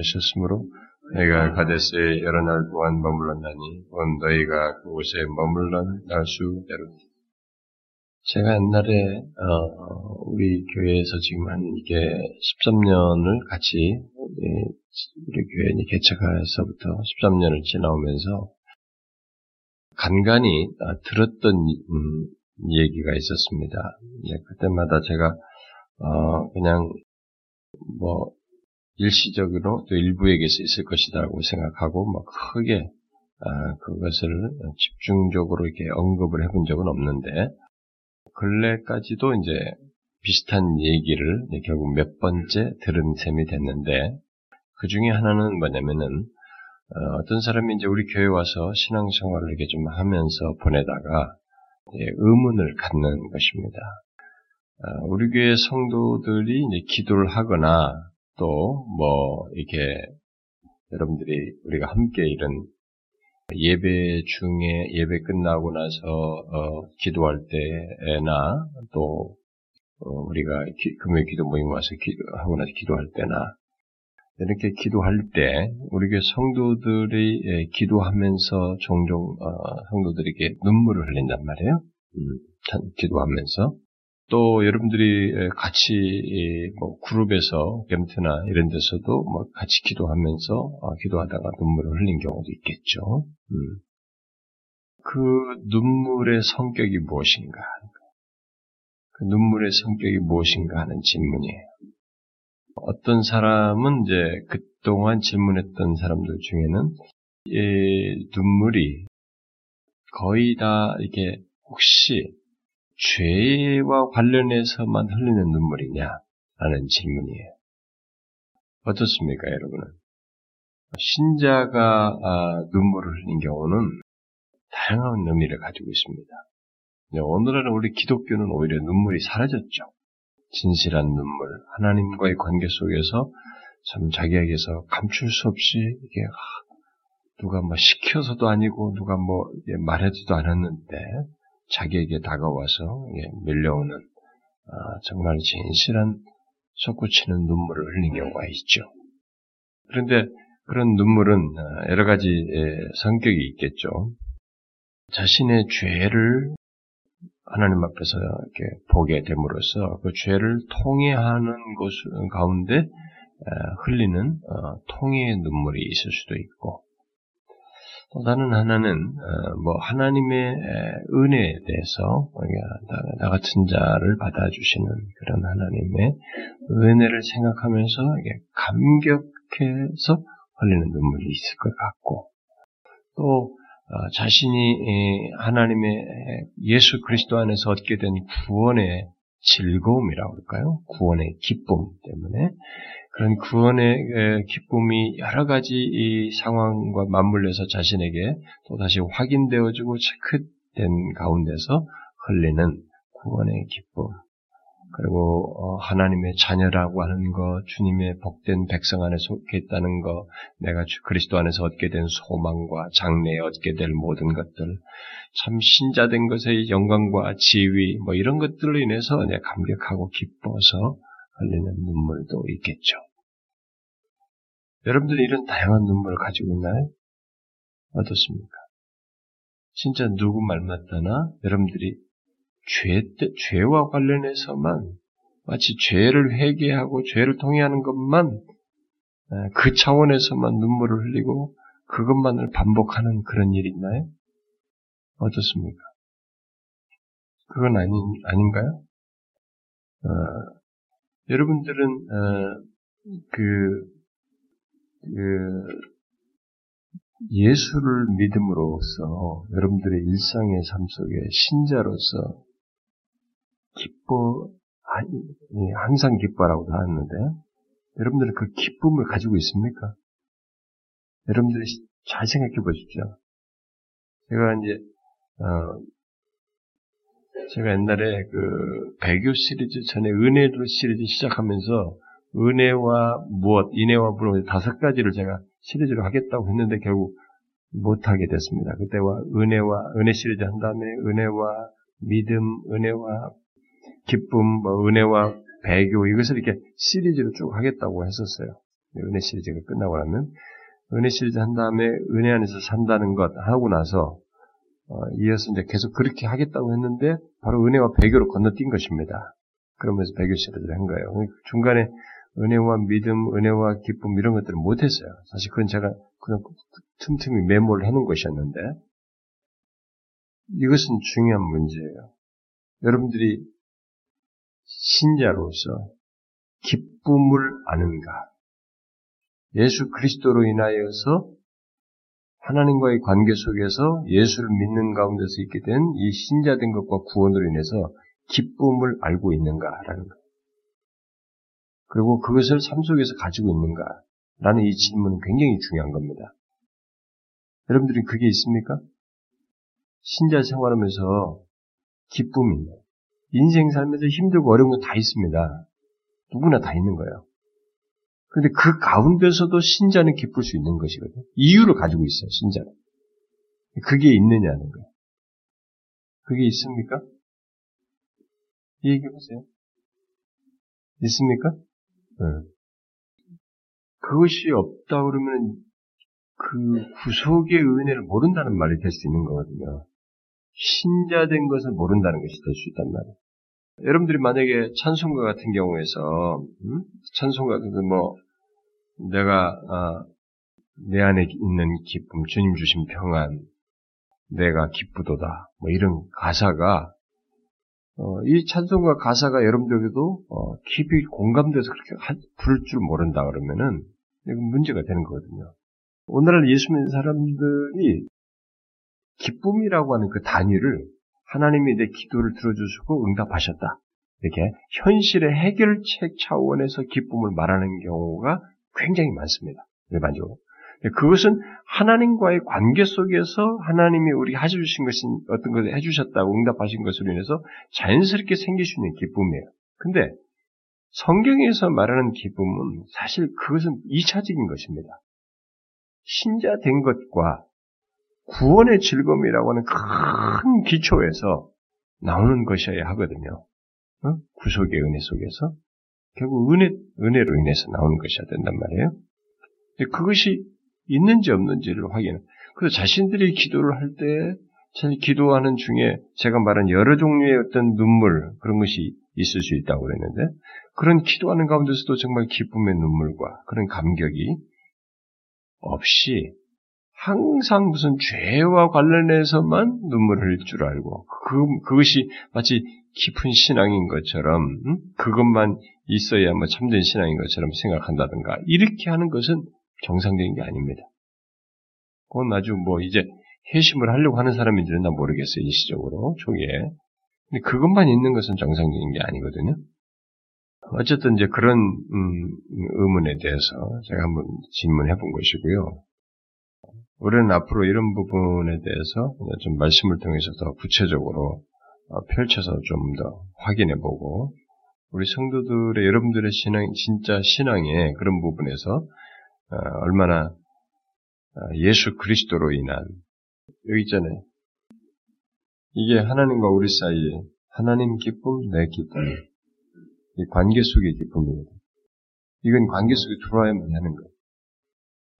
하셨으므로 내가 가데스에 여러 날 동안 머물렀나니 온 너희가 그곳에 머물러 날수 대로 제가 옛날에 어, 우리 교회에서 지금 한 이게 13년을 같이 우리 교회 개척해서부터 13년을 지나오면서 간간히 아, 들었던 음, 얘기가 있었습니다. 네, 그때마다 제가 어, 그냥 뭐 일시적으로 또 일부에게서 있을 것이다라고 생각하고 뭐 크게 아, 그것을 집중적으로 이렇게 언급을 해본 적은 없는데 근래까지도 이제 비슷한 얘기를 결국 몇 번째 들은 셈이 됐는데 그 중에 하나는 뭐냐면은 어, 어떤 사람이 이제 우리 교회 와서 신앙생활을 이렇게 좀 하면서 보내다가 의문을 갖는 것입니다. 어, 우리 교회 성도들이 이제 기도를 하거나 또 뭐 이렇게 여러분들이 우리가 함께 이런 예배 중에 예배 끝나고 나서 어, 기도할 때나 또 어, 우리가 기, 금요일 기도 모임 와서 기도하고 나서 기도할 때나 이렇게 기도할 때 우리 교 성도들이 예, 기도하면서 종종 어, 성도들에게 눈물을 흘린단 말이에요. 음, 기도하면서 또 여러분들이 예, 같이 뭐 그룹에서 gem트나 이런 데서도 뭐 같이 기도하면서 어, 기도하다가 눈물을 흘린 경우도 있겠죠. 음. 그 눈물의 성격이 무엇인가? 그 눈물의 성격이 무엇인가 하는 질문이에요. 어떤 사람은 이제 그동안 질문했던 사람들 중에는 이 눈물이 거의 다 이게 혹시 죄와 관련해서만 흘리는 눈물이냐? 라는 질문이에요. 어떻습니까, 여러분은? 신자가 아, 눈물을 흘린 경우는 다양한 의미를 가지고 있습니다. 오늘날은 우리 기독교는 오히려 눈물이 사라졌죠. 진실한 눈물, 하나님과의 관계 속에서 참 자기에게서 감출 수 없이 이게 누가 뭐 시켜서도 아니고 누가 뭐 말해주도 않았는데 자기에게 다가와서 밀려오는 아, 정말 진실한 솟구치는 눈물을 흘린 경우가 있죠. 그런데 그런 눈물은 아, 여러 가지 성격이 있겠죠. 자신의 죄를 하나님 앞에서 이렇게 보게 됨으로써 그 죄를 통해하는 곳 가운데 흘리는 어, 통해의 눈물이 있을 수도 있고 또 다른 하나는 어, 뭐 하나님의 은혜에 대해서 나 같은 자를 받아주시는 그런 하나님의 은혜를 생각하면서 감격해서 흘리는 눈물이 있을 것 같고 또 어, 자신이 하나님의 예수 그리스도 안에서 얻게 된 구원의 즐거움이라고 할까요? 구원의 기쁨 때문에 그런 구원의 기쁨이 여러 가지 상황과 맞물려서 자신에게 또 다시 확인되어지고 체크된 가운데서 흘리는 구원의 기쁨. 그리고 어, 하나님의 자녀라고 하는 것, 주님의 복된 백성 안에 속해 있다는 것, 내가 그리스도 안에서 얻게 된 소망과 장래에 얻게 될 모든 것들, 참 신자된 것의 영광과 지위, 뭐 이런 것들로 인해서 내가 감격하고 기뻐서 흘리는 눈물도 있겠죠. 여러분들이 이런 다양한 눈물을 가지고 있나요? 어떻습니까? 진짜 누구 말 맞다나 여러분들이 죄, 죄와 관련해서만 마치 죄를 회개하고 죄를 통해하는 것만 그 차원에서만 눈물을 흘리고 그것만을 반복하는 그런 일이 있나요? 어떻습니까? 그건 아니, 아닌가요? 어, 여러분들은 어, 그, 그 예수를 믿음으로써 여러분들의 일상의 삶 속에 신자로서 기뻐 항상 기뻐라고도 하는데 여러분들은 그 기쁨을 가지고 있습니까? 여러분들이 잘 생각해 보십시오. 제가 이제 어, 제가 옛날에 그 배교 시리즈 전에 은혜로 시리즈 시작하면서 은혜와 무엇, 인혜와 무엇 다섯 가지를 제가 시리즈로 하겠다고 했는데 결국 못하게 됐습니다. 그때와 은혜와 은혜 시리즈 한 다음에 은혜와 믿음, 은혜와 기쁨, 뭐 은혜와 배교 이것을 이렇게 시리즈로 쭉 하겠다고 했었어요. 은혜 시리즈가 끝나고 나면 은혜 시리즈 한 다음에 은혜 안에서 산다는 것 하고 나서 어, 이어서 이제 계속 그렇게 하겠다고 했는데 바로 은혜와 배교로 건너뛴 것입니다. 그러면서 배교 시리즈를 한 거예요. 중간에 은혜와 믿음, 은혜와 기쁨 이런 것들을 못했어요. 사실 그건 제가 그냥 틈틈이 메모를 해놓은 것이었는데 이것은 중요한 문제예요. 여러분들이 신자로서 기쁨을 아는가? 예수 그리스도로 인하여서 하나님과의 관계 속에서 예수를 믿는 가운데서 있게 된 이 신자된 것과 구원으로 인해서 기쁨을 알고 있는가라는 것. 그리고 그것을 삶 속에서 가지고 있는가 라는 이 질문은 굉장히 중요한 겁니다. 여러분들이 그게 있습니까? 신자 생활하면서 기쁨이 인생 살면서 힘들고 어려운 건다 있습니다. 누구나 다 있는 거예요. 그런데 그 가운데서도 신자는 기쁠 수 있는 것이거든요. 이유를 가지고 있어요, 신자는. 그게 있느냐는 거예요. 그게 있습니까? 얘기해 보세요. 있습니까? 네. 그것이 없다 그러면 그 구속의 은혜를 모른다는 말이 될 수 있는 거거든요. 신자된 것을 모른다는 것이 될 수 있단 말이에요. 여러분들이 만약에 찬송가 같은 경우에서 음? 찬송가 뭐 내가 아, 내 안에 있는 기쁨, 주님 주신 평안, 내가 기쁘도다 뭐 이런 가사가 어, 이 찬송가 가사가 여러분들에게도 어, 깊이 공감돼서 그렇게 하, 부를 줄 모른다 그러면은 이건 문제가 되는 거거든요. 오늘날 예수 믿는 사람들이 기쁨이라고 하는 그 단위를 하나님이 내 기도를 들어주시고 응답하셨다. 이렇게 현실의 해결책 차원에서 기쁨을 말하는 경우가 굉장히 많습니다. 일반적으로. 그것은 하나님과의 관계 속에서 하나님이 우리 해주신 것인 어떤 것을 해주셨다고 응답하신 것으로 인해서 자연스럽게 생길 수 있는 기쁨이에요. 근데 성경에서 말하는 기쁨은 사실 그것은 이차적인 것입니다. 신자 된 것과 구원의 즐거움이라고 하는 큰 기초에서 나오는 것이어야 하거든요. 어? 구속의 은혜 속에서 결국 은혜 은혜로 인해서 나오는 것이어야 된단 말이에요. 그것이 있는지 없는지를 확인. 그래서 자신들이 기도를 할 때, 기도하는 중에 제가 말한 여러 종류의 어떤 눈물 그런 것이 있을 수 있다고 그랬는데 그런 기도하는 가운데서도 정말 기쁨의 눈물과 그런 감격이 없이 항상 무슨 죄와 관련해서만 눈물을 흘릴 줄 알고 그, 그것이 마치 깊은 신앙인 것처럼 음? 그것만 있어야 뭐 참된 신앙인 것처럼 생각한다든가 이렇게 하는 것은 정상적인 게 아닙니다. 그건 아주 뭐 이제 회심을 하려고 하는 사람인지는 난 모르겠어요 일시적으로 초기에. 근데 그것만 있는 것은 정상적인 게 아니거든요. 어쨌든 이제 그런 음, 의문에 대해서 제가 한번 질문해 본 것이고요. 우리는 앞으로 이런 부분에 대해서 좀 말씀을 통해서 더 구체적으로 어, 펼쳐서 좀 더 확인해 보고 우리 성도들의 여러분들의 신앙 진짜 신앙의 그런 부분에서 어, 얼마나 어, 예수 그리스도로 인한 여기 있잖아요. 이게 하나님과 우리 사이에 하나님 기쁨, 내 기쁨, 이 관계 속의 기쁨입니다. 이건 관계 속에 들어와야만 하는 거예요.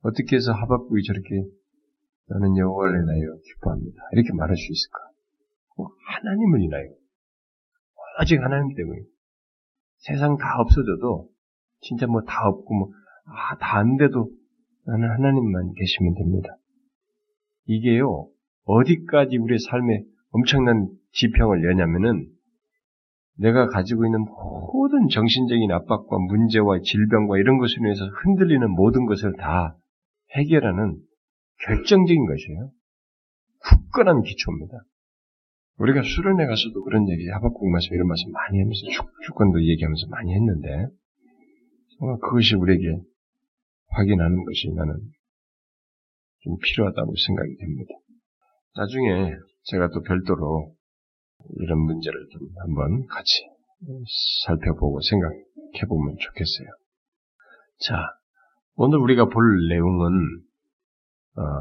어떻게 해서 하박국이 저렇게 나는 여호와를 인하여 기뻐합니다. 이렇게 말할 수 있을까? 하나님을 인하여. 아직 하나님 때문에. 세상 다 없어져도, 진짜 뭐 다 없고, 뭐, 아, 다 안 돼도 나는 하나님만 계시면 됩니다. 이게요, 어디까지 우리의 삶에 엄청난 지평을 여냐면은, 내가 가지고 있는 모든 정신적인 압박과 문제와 질병과 이런 것으로 인해서 흔들리는 모든 것을 다 해결하는 결정적인 것이에요. 굳건한 기초입니다. 우리가 수련회 가서도 그런 얘기, 하박국 말씀 이런 말씀 많이 하면서 주, 권도 얘기하면서 많이 했는데, 정말 그것이 우리에게 확인하는 것이 나는 좀 필요하다고 생각이 됩니다. 나중에 제가 또 별도로 이런 문제를 좀 한번 같이 살펴보고 생각해보면 좋겠어요. 자, 오늘 우리가 볼 내용은 어,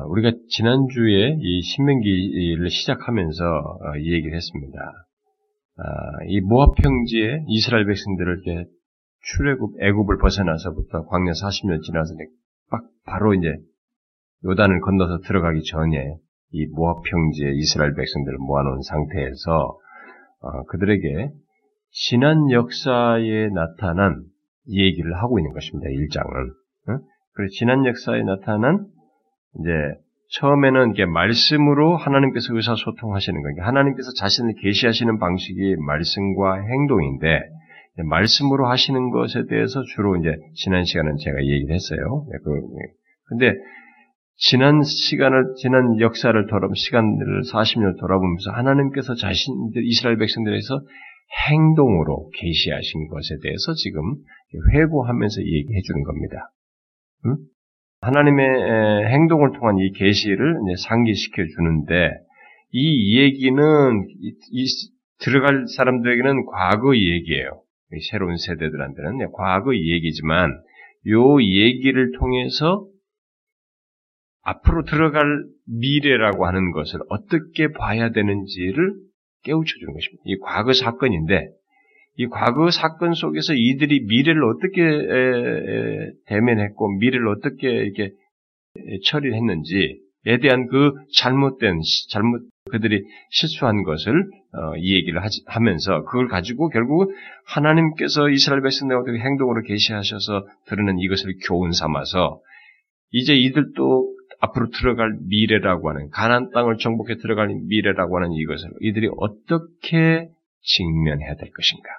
우리가 지난주에 이 신명기를 시작하면서 어, 이 얘기를 했습니다. 아, 이 모압 평지에 이스라엘 백성들을 이렇게 출애굽 애굽을 벗어나서부터 광야 40년 지나서 막 바로 이제 요단을 건너서 들어가기 전에 이 모압 평지에 이스라엘 백성들을 모아놓은 상태에서 어, 그들에게 지난 역사에 나타난 얘기를 하고 있는 것입니다. 1장은. 어? 그래서 지난 역사에 나타난 이제 처음에는 이게 말씀으로 하나님께서 의사소통하시는 거예요. 하나님께서 자신을 계시하시는 방식이 말씀과 행동인데 말씀으로 하시는 것에 대해서 주로 이제 지난 시간은 제가 얘기를 했어요. 네, 그, 근데 지난 시간을 지난 역사를 돌아 시간들을 40년 돌아보면서 하나님께서 자신들 이스라엘 백성들에서 행동으로 계시하신 것에 대해서 지금 회고하면서 얘기해 주는 겁니다. 응? 하나님의 행동을 통한 이 계시를 상기시켜 주는데 이 얘기는 이, 이, 들어갈 사람들에게는 과거 얘기예요. 새로운 세대들한테는 과거 얘기지만 요 얘기를 통해서 앞으로 들어갈 미래라고 하는 것을 어떻게 봐야 되는지를 깨우쳐 주는 것입니다. 이 과거 사건인데 이 과거 사건 속에서 이들이 미래를 어떻게 대면했고 미래를 어떻게 이렇게 처리했는지에 대한 그 잘못된 잘못 그들이 실수한 것을 어, 이 얘기를 하면서 그걸 가지고 결국 하나님께서 이스라엘 백성들과 어떻게 행동으로 계시하셔서 드러낸 이것을 교훈 삼아서 이제 이들도 앞으로 들어갈 미래라고 하는 가난 땅을 정복해 들어갈 미래라고 하는 이것을 이들이 어떻게 직면해야 될 것인가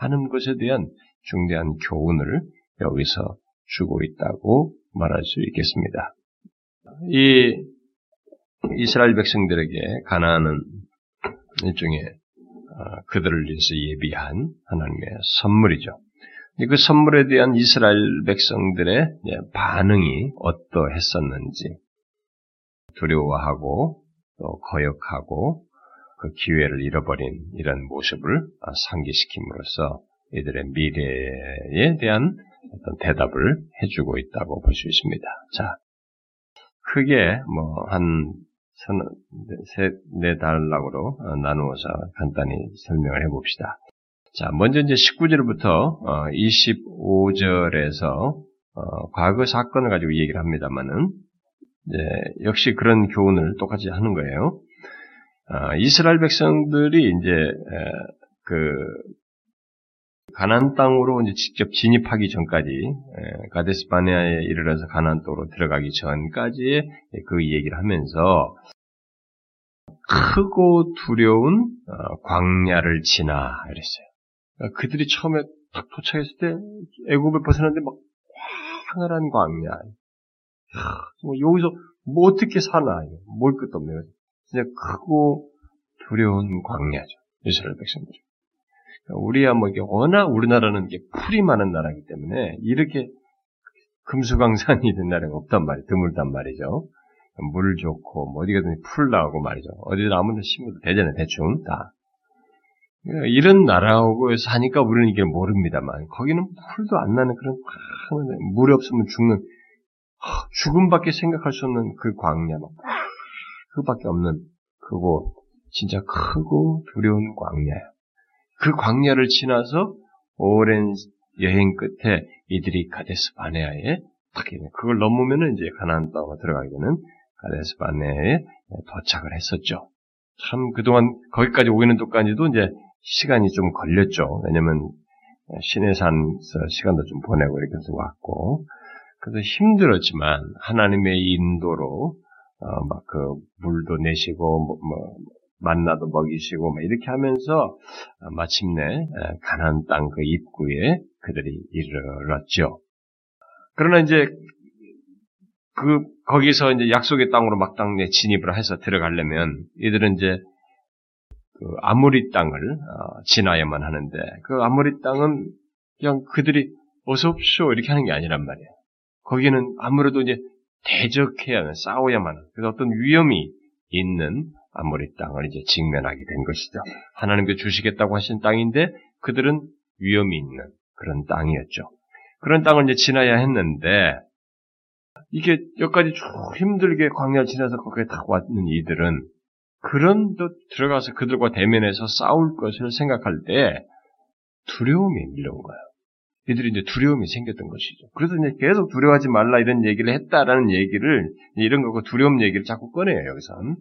하는 것에 대한 중대한 교훈을 여기서 주고 있다고 말할 수 있겠습니다. 이 이스라엘 백성들에게 가나안은 일종의 어, 그들을 위해서 예비한 하나님의 선물이죠. 그 선물에 대한 이스라엘 백성들의 반응이 어떠했었는지 두려워하고 또 거역하고 그 기회를 잃어버린 이런 모습을 상기시킴으로써 이들의 미래에 대한 어떤 대답을 해주고 있다고 볼 수 있습니다. 자, 크게 뭐 한 세, 네 달락으로 나누어서 간단히 설명을 해봅시다. 자, 먼저 이제 19절부터 25절에서 어, 어, 과거 사건을 가지고 얘기를 합니다만은 역시 그런 교훈을 똑같이 하는 거예요. 아, 이스라엘 백성들이 이제 그 가난 땅으로 이제 직접 진입하기 전까지 가데스 바네아에 이르러서 가난 땅으로 들어가기 전까지의 그 얘기를 하면서 크고 두려운 어, 광야를 지나 이랬어요. 그러니까 그들이 처음에 딱 도착했을 때 애굽을 벗어났는데 막 황홀한 광야. 뭐 여기서 뭐 어떻게 사나 뭘 것도 없네요. 진짜 크고 두려운 광야죠. 이스라엘 백성들이. 그러니까 우리야 뭐 이게 워낙 우리나라는 이게 풀이 많은 나라이기 때문에 이렇게 금수강산이 된 나라가 없단 말이에요. 드물단 말이죠. 물 좋고 뭐 어디 가든 풀 나오고 말이죠. 어디든 아무나 심어도 되잖아요. 대충 다. 그러니까 이런 나라하고 사니까 우리는 이게 모릅니다만 거기는 풀도 안 나는 그런 물이 없으면 죽는 죽음밖에 생각할 수 없는 그 광야 그밖에 없는 그곳 진짜 크고 두려운 광야예요. 그 광야를 지나서 오랜 여행 끝에 이들이 가데스 바네아에 딱 그걸 넘으면은 이제 가나안 땅으로 들어가게 되는 가데스 바네아에 도착을 했었죠. 참 그동안 거기까지 오기는 동까지도 이제 시간이 좀 걸렸죠. 왜냐면 시내산에서 시간도 좀 보내고 이렇게 해서 왔고 그래서 힘들었지만 하나님의 인도로 어, 막 그 물도 내시고 뭐, 뭐 만나도 먹이시고 막 이렇게 하면서 어, 마침내 가나안 땅 그 입구에 그들이 이르렀죠. 그러나 이제 그 거기서 이제 약속의 땅으로 막당내 진입을 해서 들어가려면 이들은 이제 그 아무리 땅을 어, 지나야만 하는데 그 아무리 땅은 그냥 그들이 어서 옵쇼 이렇게 하는 게 아니란 말이에요. 거기는 아무래도 이제 대적해야 하는 싸워야만 하는 그래서 어떤 위험이 있는 아무리 땅을 이제 직면하게 된 것이죠. 하나님께 주시겠다고 하신 땅인데 그들은 위험이 있는 그런 땅이었죠. 그런 땅을 이제 지나야 했는데 이게 여기까지 쭉 힘들게 광야를 지나서 거기에 다 왔는 이들은 그런 데 들어가서 그들과 대면해서 싸울 것을 생각할 때 두려움이 밀려온 거예요. 이들이 이제 두려움이 생겼던 것이죠. 그래서 이제 계속 두려워하지 말라 이런 얘기를 했다라는 얘기를 이런 거고 두려움 얘기를 자꾸 꺼내요 여기선.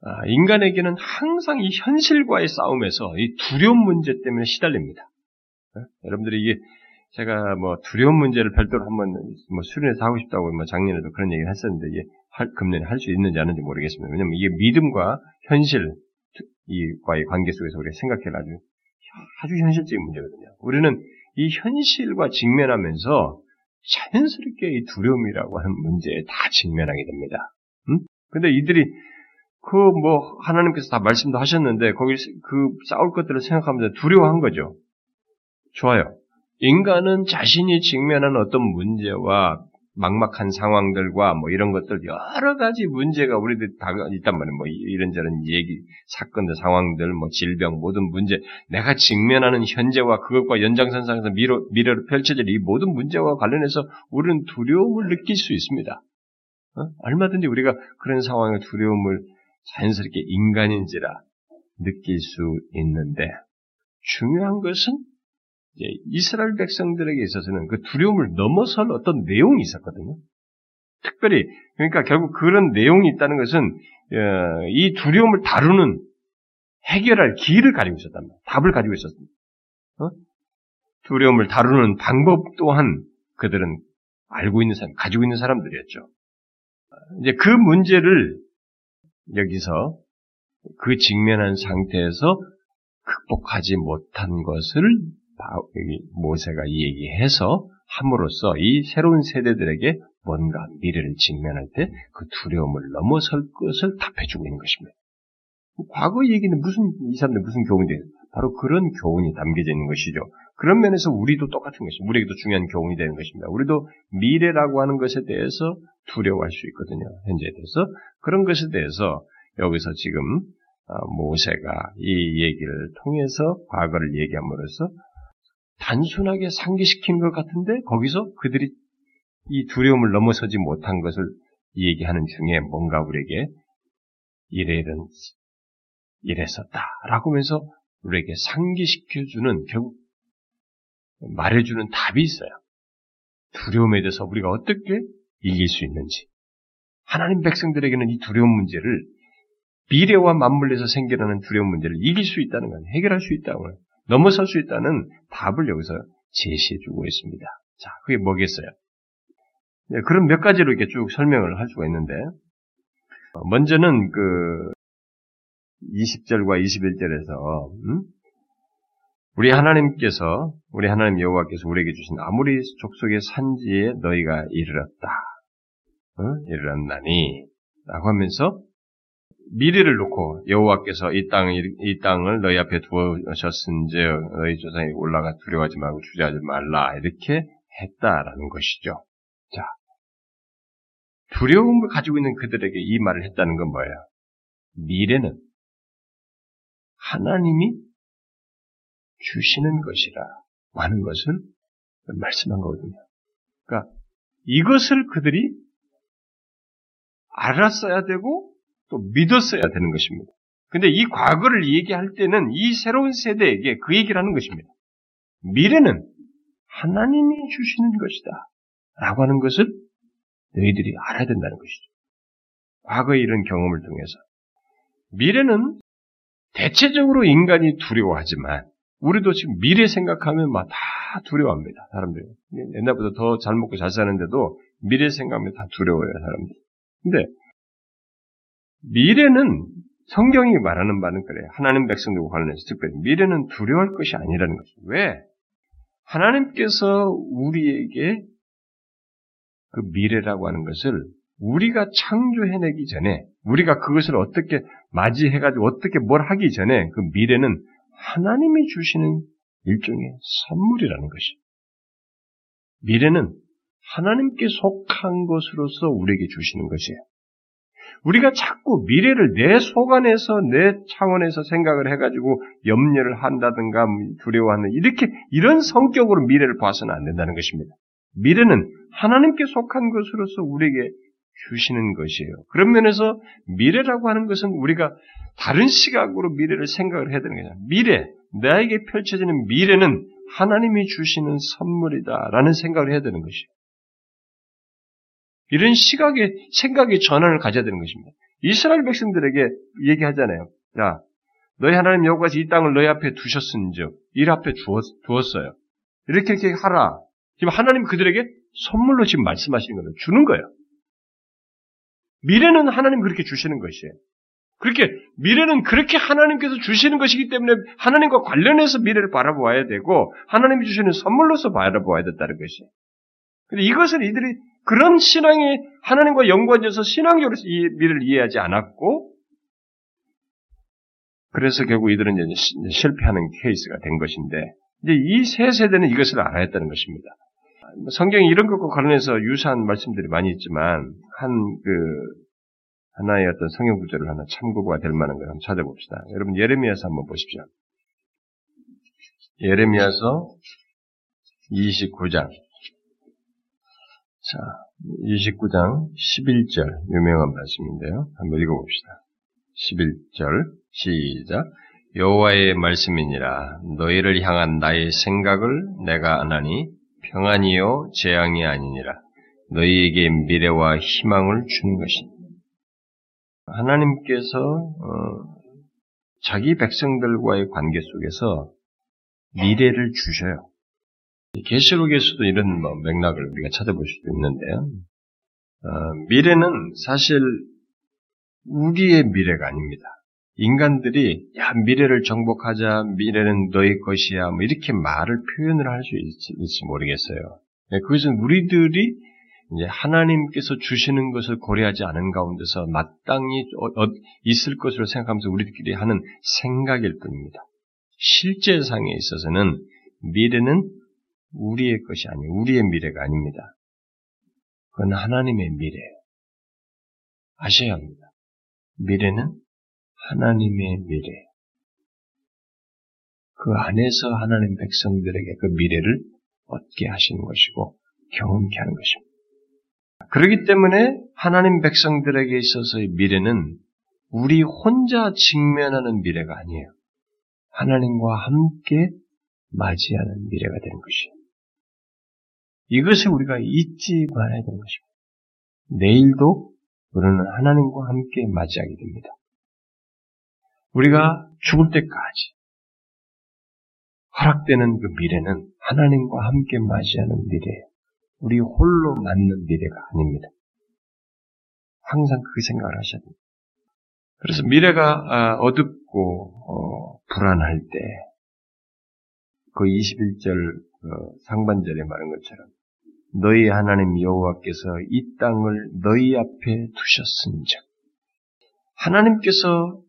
아, 인간에게는 항상 이 현실과의 싸움에서 이 두려움 문제 때문에 시달립니다. 네? 여러분들이 이게 제가 뭐 두려움 문제를 별도로 한번 뭐 수련해서 하고 싶다고 뭐 작년에도 그런 얘기를 했었는데 이게 할, 금년에 할 수 있는지 아닌지 모르겠습니다. 왜냐면 이게 믿음과 현실 이과의 관계 속에서 우리가 생각해 아주 아주 현실적인 문제거든요. 우리는 이 현실과 직면하면서 자연스럽게 이 두려움이라고 하는 문제에 다 직면하게 됩니다. 음? 근데 이들이 그 뭐 하나님께서 다 말씀도 하셨는데 거기 그 싸울 것들을 생각하면서 두려워한 거죠. 좋아요. 인간은 자신이 직면하는 어떤 문제와 막막한 상황들과 뭐 이런 것들 여러 가지 문제가 우리들 다 있단 말이에요. 뭐 이런저런 얘기, 사건들, 상황들, 뭐 질병, 모든 문제, 내가 직면하는 현재와 그것과 연장선상에서 미로, 미래로 펼쳐질 이 모든 문제와 관련해서 우리는 두려움을 느낄 수 있습니다. 어? 얼마든지 우리가 그런 상황의 두려움을 자연스럽게 인간인지라 느낄 수 있는데 중요한 것은 이스라엘 백성들에게 있어서는 그 두려움을 넘어설 어떤 내용이 있었거든요. 특별히 그러니까 결국 그런 내용이 있다는 것은 어, 이 두려움을 다루는 해결할 길을 가지고 있었단 말이에요. 답을 가지고 있었습니다. 어? 두려움을 다루는 방법 또한 그들은 알고 있는 사람, 가지고 있는 사람들이었죠. 이제 그 문제를 여기서 그 직면한 상태에서 극복하지 못한 것을 모세가 얘기해서 함으로써 이 새로운 세대들에게 뭔가 미래를 직면할 때 그 두려움을 넘어설 것을 답해주고 있는 것입니다. 과거 얘기는 무슨 이 사람들 무슨 교훈이 돼요? 바로 그런 교훈이 담겨져 있는 것이죠. 그런 면에서 우리도 똑같은 것입니다. 우리에게도 중요한 교훈이 되는 것입니다. 우리도 미래라고 하는 것에 대해서 두려워할 수 있거든요. 현재에 대해서 그런 것에 대해서 여기서 지금 어, 모세가 이 얘기를 통해서 과거를 얘기함으로써 단순하게 상기시키는 것 같은데 거기서 그들이 이 두려움을 넘어서지 못한 것을 얘기하는 중에 뭔가 우리에게 이래는 이랬었다라고 하면서 우리에게 상기시켜주는 결국 말해주는 답이 있어요. 두려움에 대해서 우리가 어떻게 이길 수 있는지 하나님 백성들에게는 이 두려움 문제를 미래와 맞물려서 생겨나는 두려움 문제를 이길 수 있다는 건 해결할 수 있다는 거예요. 넘어설 수 있다는 답을 여기서 제시해 주고 있습니다. 자, 그게 뭐겠어요? 네, 그럼 몇 가지로 이렇게 쭉 설명을 할 수가 있는데, 어, 먼저는 그 20절과 21절에서, 음? 우리 하나님께서, 우리 하나님 여호와께서 우리에게 주신 아무리 족속의 산지에 너희가 이르렀다. 어? 이르렀나니, 라고 하면서 미래를 놓고 여호와께서 이 땅을 이 땅을 너희 앞에 두어셨은즉 너희 조상이 올라가 두려워하지 말고 주저하지 말라 이렇게 했다라는 것이죠. 자, 두려움을 가지고 있는 그들에게 이 말을 했다는 건 뭐예요? 미래는 하나님이 주시는 것이라 하는 것을 말씀한 거거든요. 그러니까 이것을 그들이 알았어야 되고 또 믿었어야 되는 것입니다. 근데 이 과거를 얘기할 때는 이 새로운 세대에게 그 얘기를 하는 것입니다. 미래는 하나님이 주시는 것이다. 라고 하는 것을 너희들이 알아야 된다는 것이죠. 과거의 이런 경험을 통해서. 미래는 대체적으로 인간이 두려워하지만, 우리도 지금 미래 생각하면 막 다 두려워합니다. 사람들이. 옛날보다 더 잘 먹고 잘 사는데도 미래 생각하면 다 두려워요, 사람들이. 근데 미래는 성경이 말하는 바는 그래요. 하나님 백성들과 관련해서 특별히 미래는 두려워할 것이 아니라는 거죠. 왜? 하나님께서 우리에게 그 미래라고 하는 것을 우리가 창조해내기 전에 우리가 그것을 어떻게 맞이해가지고 어떻게 뭘 하기 전에 그 미래는 하나님이 주시는 일종의 선물이라는 것이. 미래는 하나님께 속한 것으로서 우리에게 주시는 것이에요. 우리가 자꾸 미래를 내 속 안에서 내 차원에서 생각을 해가지고 염려를 한다든가 두려워하는 이렇게 이런 성격으로 미래를 봐서는 안 된다는 것입니다. 미래는 하나님께 속한 것으로서 우리에게 주시는 것이에요. 그런 면에서 미래라고 하는 것은 우리가 다른 시각으로 미래를 생각을 해야 되는 거죠. 미래, 나에게 펼쳐지는 미래는 하나님이 주시는 선물이다라는 생각을 해야 되는 것이에요. 이런 시각의 생각의 전환을 가져야 되는 것입니다. 이스라엘 백성들에게 얘기하잖아요. 야, 너희 하나님 여호와께서 이 땅을 너희 앞에 두셨은즉 일 앞에 두었, 어요 이렇게 이렇게 하라. 지금 하나님 그들에게 선물로 지금 말씀하시는 거예요. 주는 거예요. 미래는 하나님 그렇게 주시는 것이에요. 그렇게 미래는 그렇게 하나님께서 주시는 것이기 때문에 하나님과 관련해서 미래를 바라보아야 되고 하나님이 주시는 선물로서 바라보아야 된다는 것이에요. 근데 이것을 이들이 그런 신앙이 하나님과 연관져서 신앙적으로 이 미래를 이해하지 않았고 그래서 결국 이들은 이제 실패하는 케이스가 된 것인데 이제 이 세 세대는 이것을 알아야 했다는 것입니다. 성경에 이런 것과 관련해서 유사한 말씀들이 많이 있지만 한 그 하나의 어떤 성경 구절을 하나 참고가 될 만한 걸 한번 찾아봅시다. 여러분 예레미야서 한번 보십시오. 예레미야서 29장. 자, 29장 11절 유명한 말씀인데요. 한번 읽어봅시다. 11절 시작. 여호와의 말씀이니라 너희를 향한 나의 생각을 내가 아나니 평안이요 재앙이 아니니라 너희에게 미래와 희망을 주는 것이니 하나님께서 어, 자기 백성들과의 관계 속에서 미래를 주셔요. 계시록에서도 이런 뭐 맥락을 우리가 찾아볼 수도 있는데요. 어, 미래는 사실 우리의 미래가 아닙니다. 인간들이 야 미래를 정복하자 미래는 너희 것이야 뭐 이렇게 말을 표현을 할수 있을지 모르겠어요. 네, 그것은 우리들이 이제 하나님께서 주시는 것을 고려하지 않은 가운데서 마땅히 어, 어, 있을 것으로 생각하면서 우리들끼리 하는 생각일 뿐입니다. 실제상에 있어서는 미래는 우리의 것이 아니에요. 우리의 미래가 아닙니다. 그건 하나님의 미래예요. 아셔야 합니다. 미래는 하나님의 미래. 그 안에서 하나님 백성들에게 그 미래를 얻게 하시는 것이고 경험케 하는 것입니다. 그렇기 때문에 하나님 백성들에게 있어서의 미래는 우리 혼자 직면하는 미래가 아니에요. 하나님과 함께 맞이하는 미래가 되는 것이에요. 이것을 우리가 잊지 말아야 되는 것입니다. 내일도 우리는 하나님과 함께 맞이하게 됩니다. 우리가 죽을 때까지 허락되는 그 미래는 하나님과 함께 맞이하는 미래예요. 우리 홀로 맞는 미래가 아닙니다. 항상 그 생각을 하셔야 됩니다. 그래서 미래가 아, 어둡고 어, 불안할 때, 그 21절 어, 상반절에 말한 것처럼 너희 하나님 여호와께서 이 땅을 너희 앞에 두셨은즉 하나님께서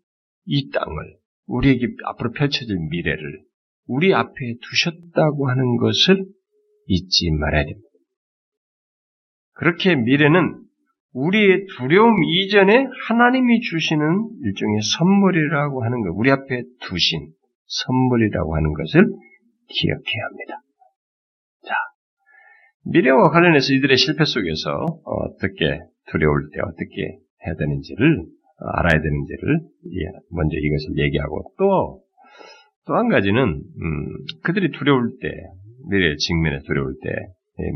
이 땅을 우리에게 앞으로 펼쳐질 미래를 우리 앞에 두셨다고 하는 것을 잊지 말아야 됩니다. 그렇게 미래는 우리의 두려움 이전에 하나님이 주시는 일종의 선물이라고 하는 것, 우리 앞에 두신 선물이라고 하는 것을 기억해야 합니다. 자, 미래와 관련해서 이들의 실패 속에서 어떻게 두려울 때 어떻게 해야 되는지를 알아야 되는지를 먼저 이것을 얘기하고 또 또 한 가지는 음, 그들이 두려울 때 미래의 직면에 두려울 때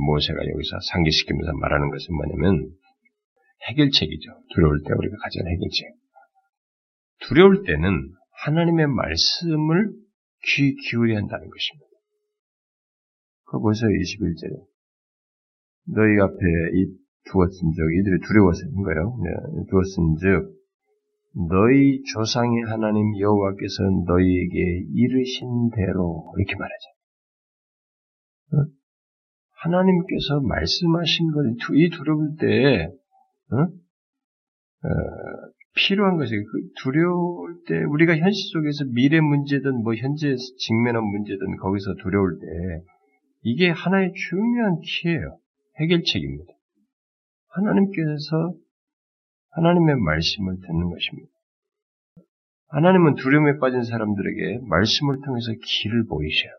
모세가 여기서 상기시키면서 말하는 것은 뭐냐면 해결책이죠. 두려울 때 우리가 가진 해결책. 두려울 때는 하나님의 말씀을 귀 기울여야 한다는 것입니다. 그거 보세요. 21절에. 너희 앞에 이 두었은즉 이들이 두려워서 인 거예요. 네, 두었은즉 너희 조상의 하나님 여호와께서 너희에게 이르신 대로 이렇게 말하죠. 어? 하나님께서 말씀하신 걸이 두려울 때 어? 어, 필요한 것이 그 두려울 때 우리가 현실 속에서 미래 문제든 뭐 현재 직면한 문제든 거기서 두려울 때 이게 하나의 중요한 키예요. 해결책입니다. 하나님께서 하나님의 말씀을 듣는 것입니다. 하나님은 두려움에 빠진 사람들에게 말씀을 통해서 길을 보이셔요.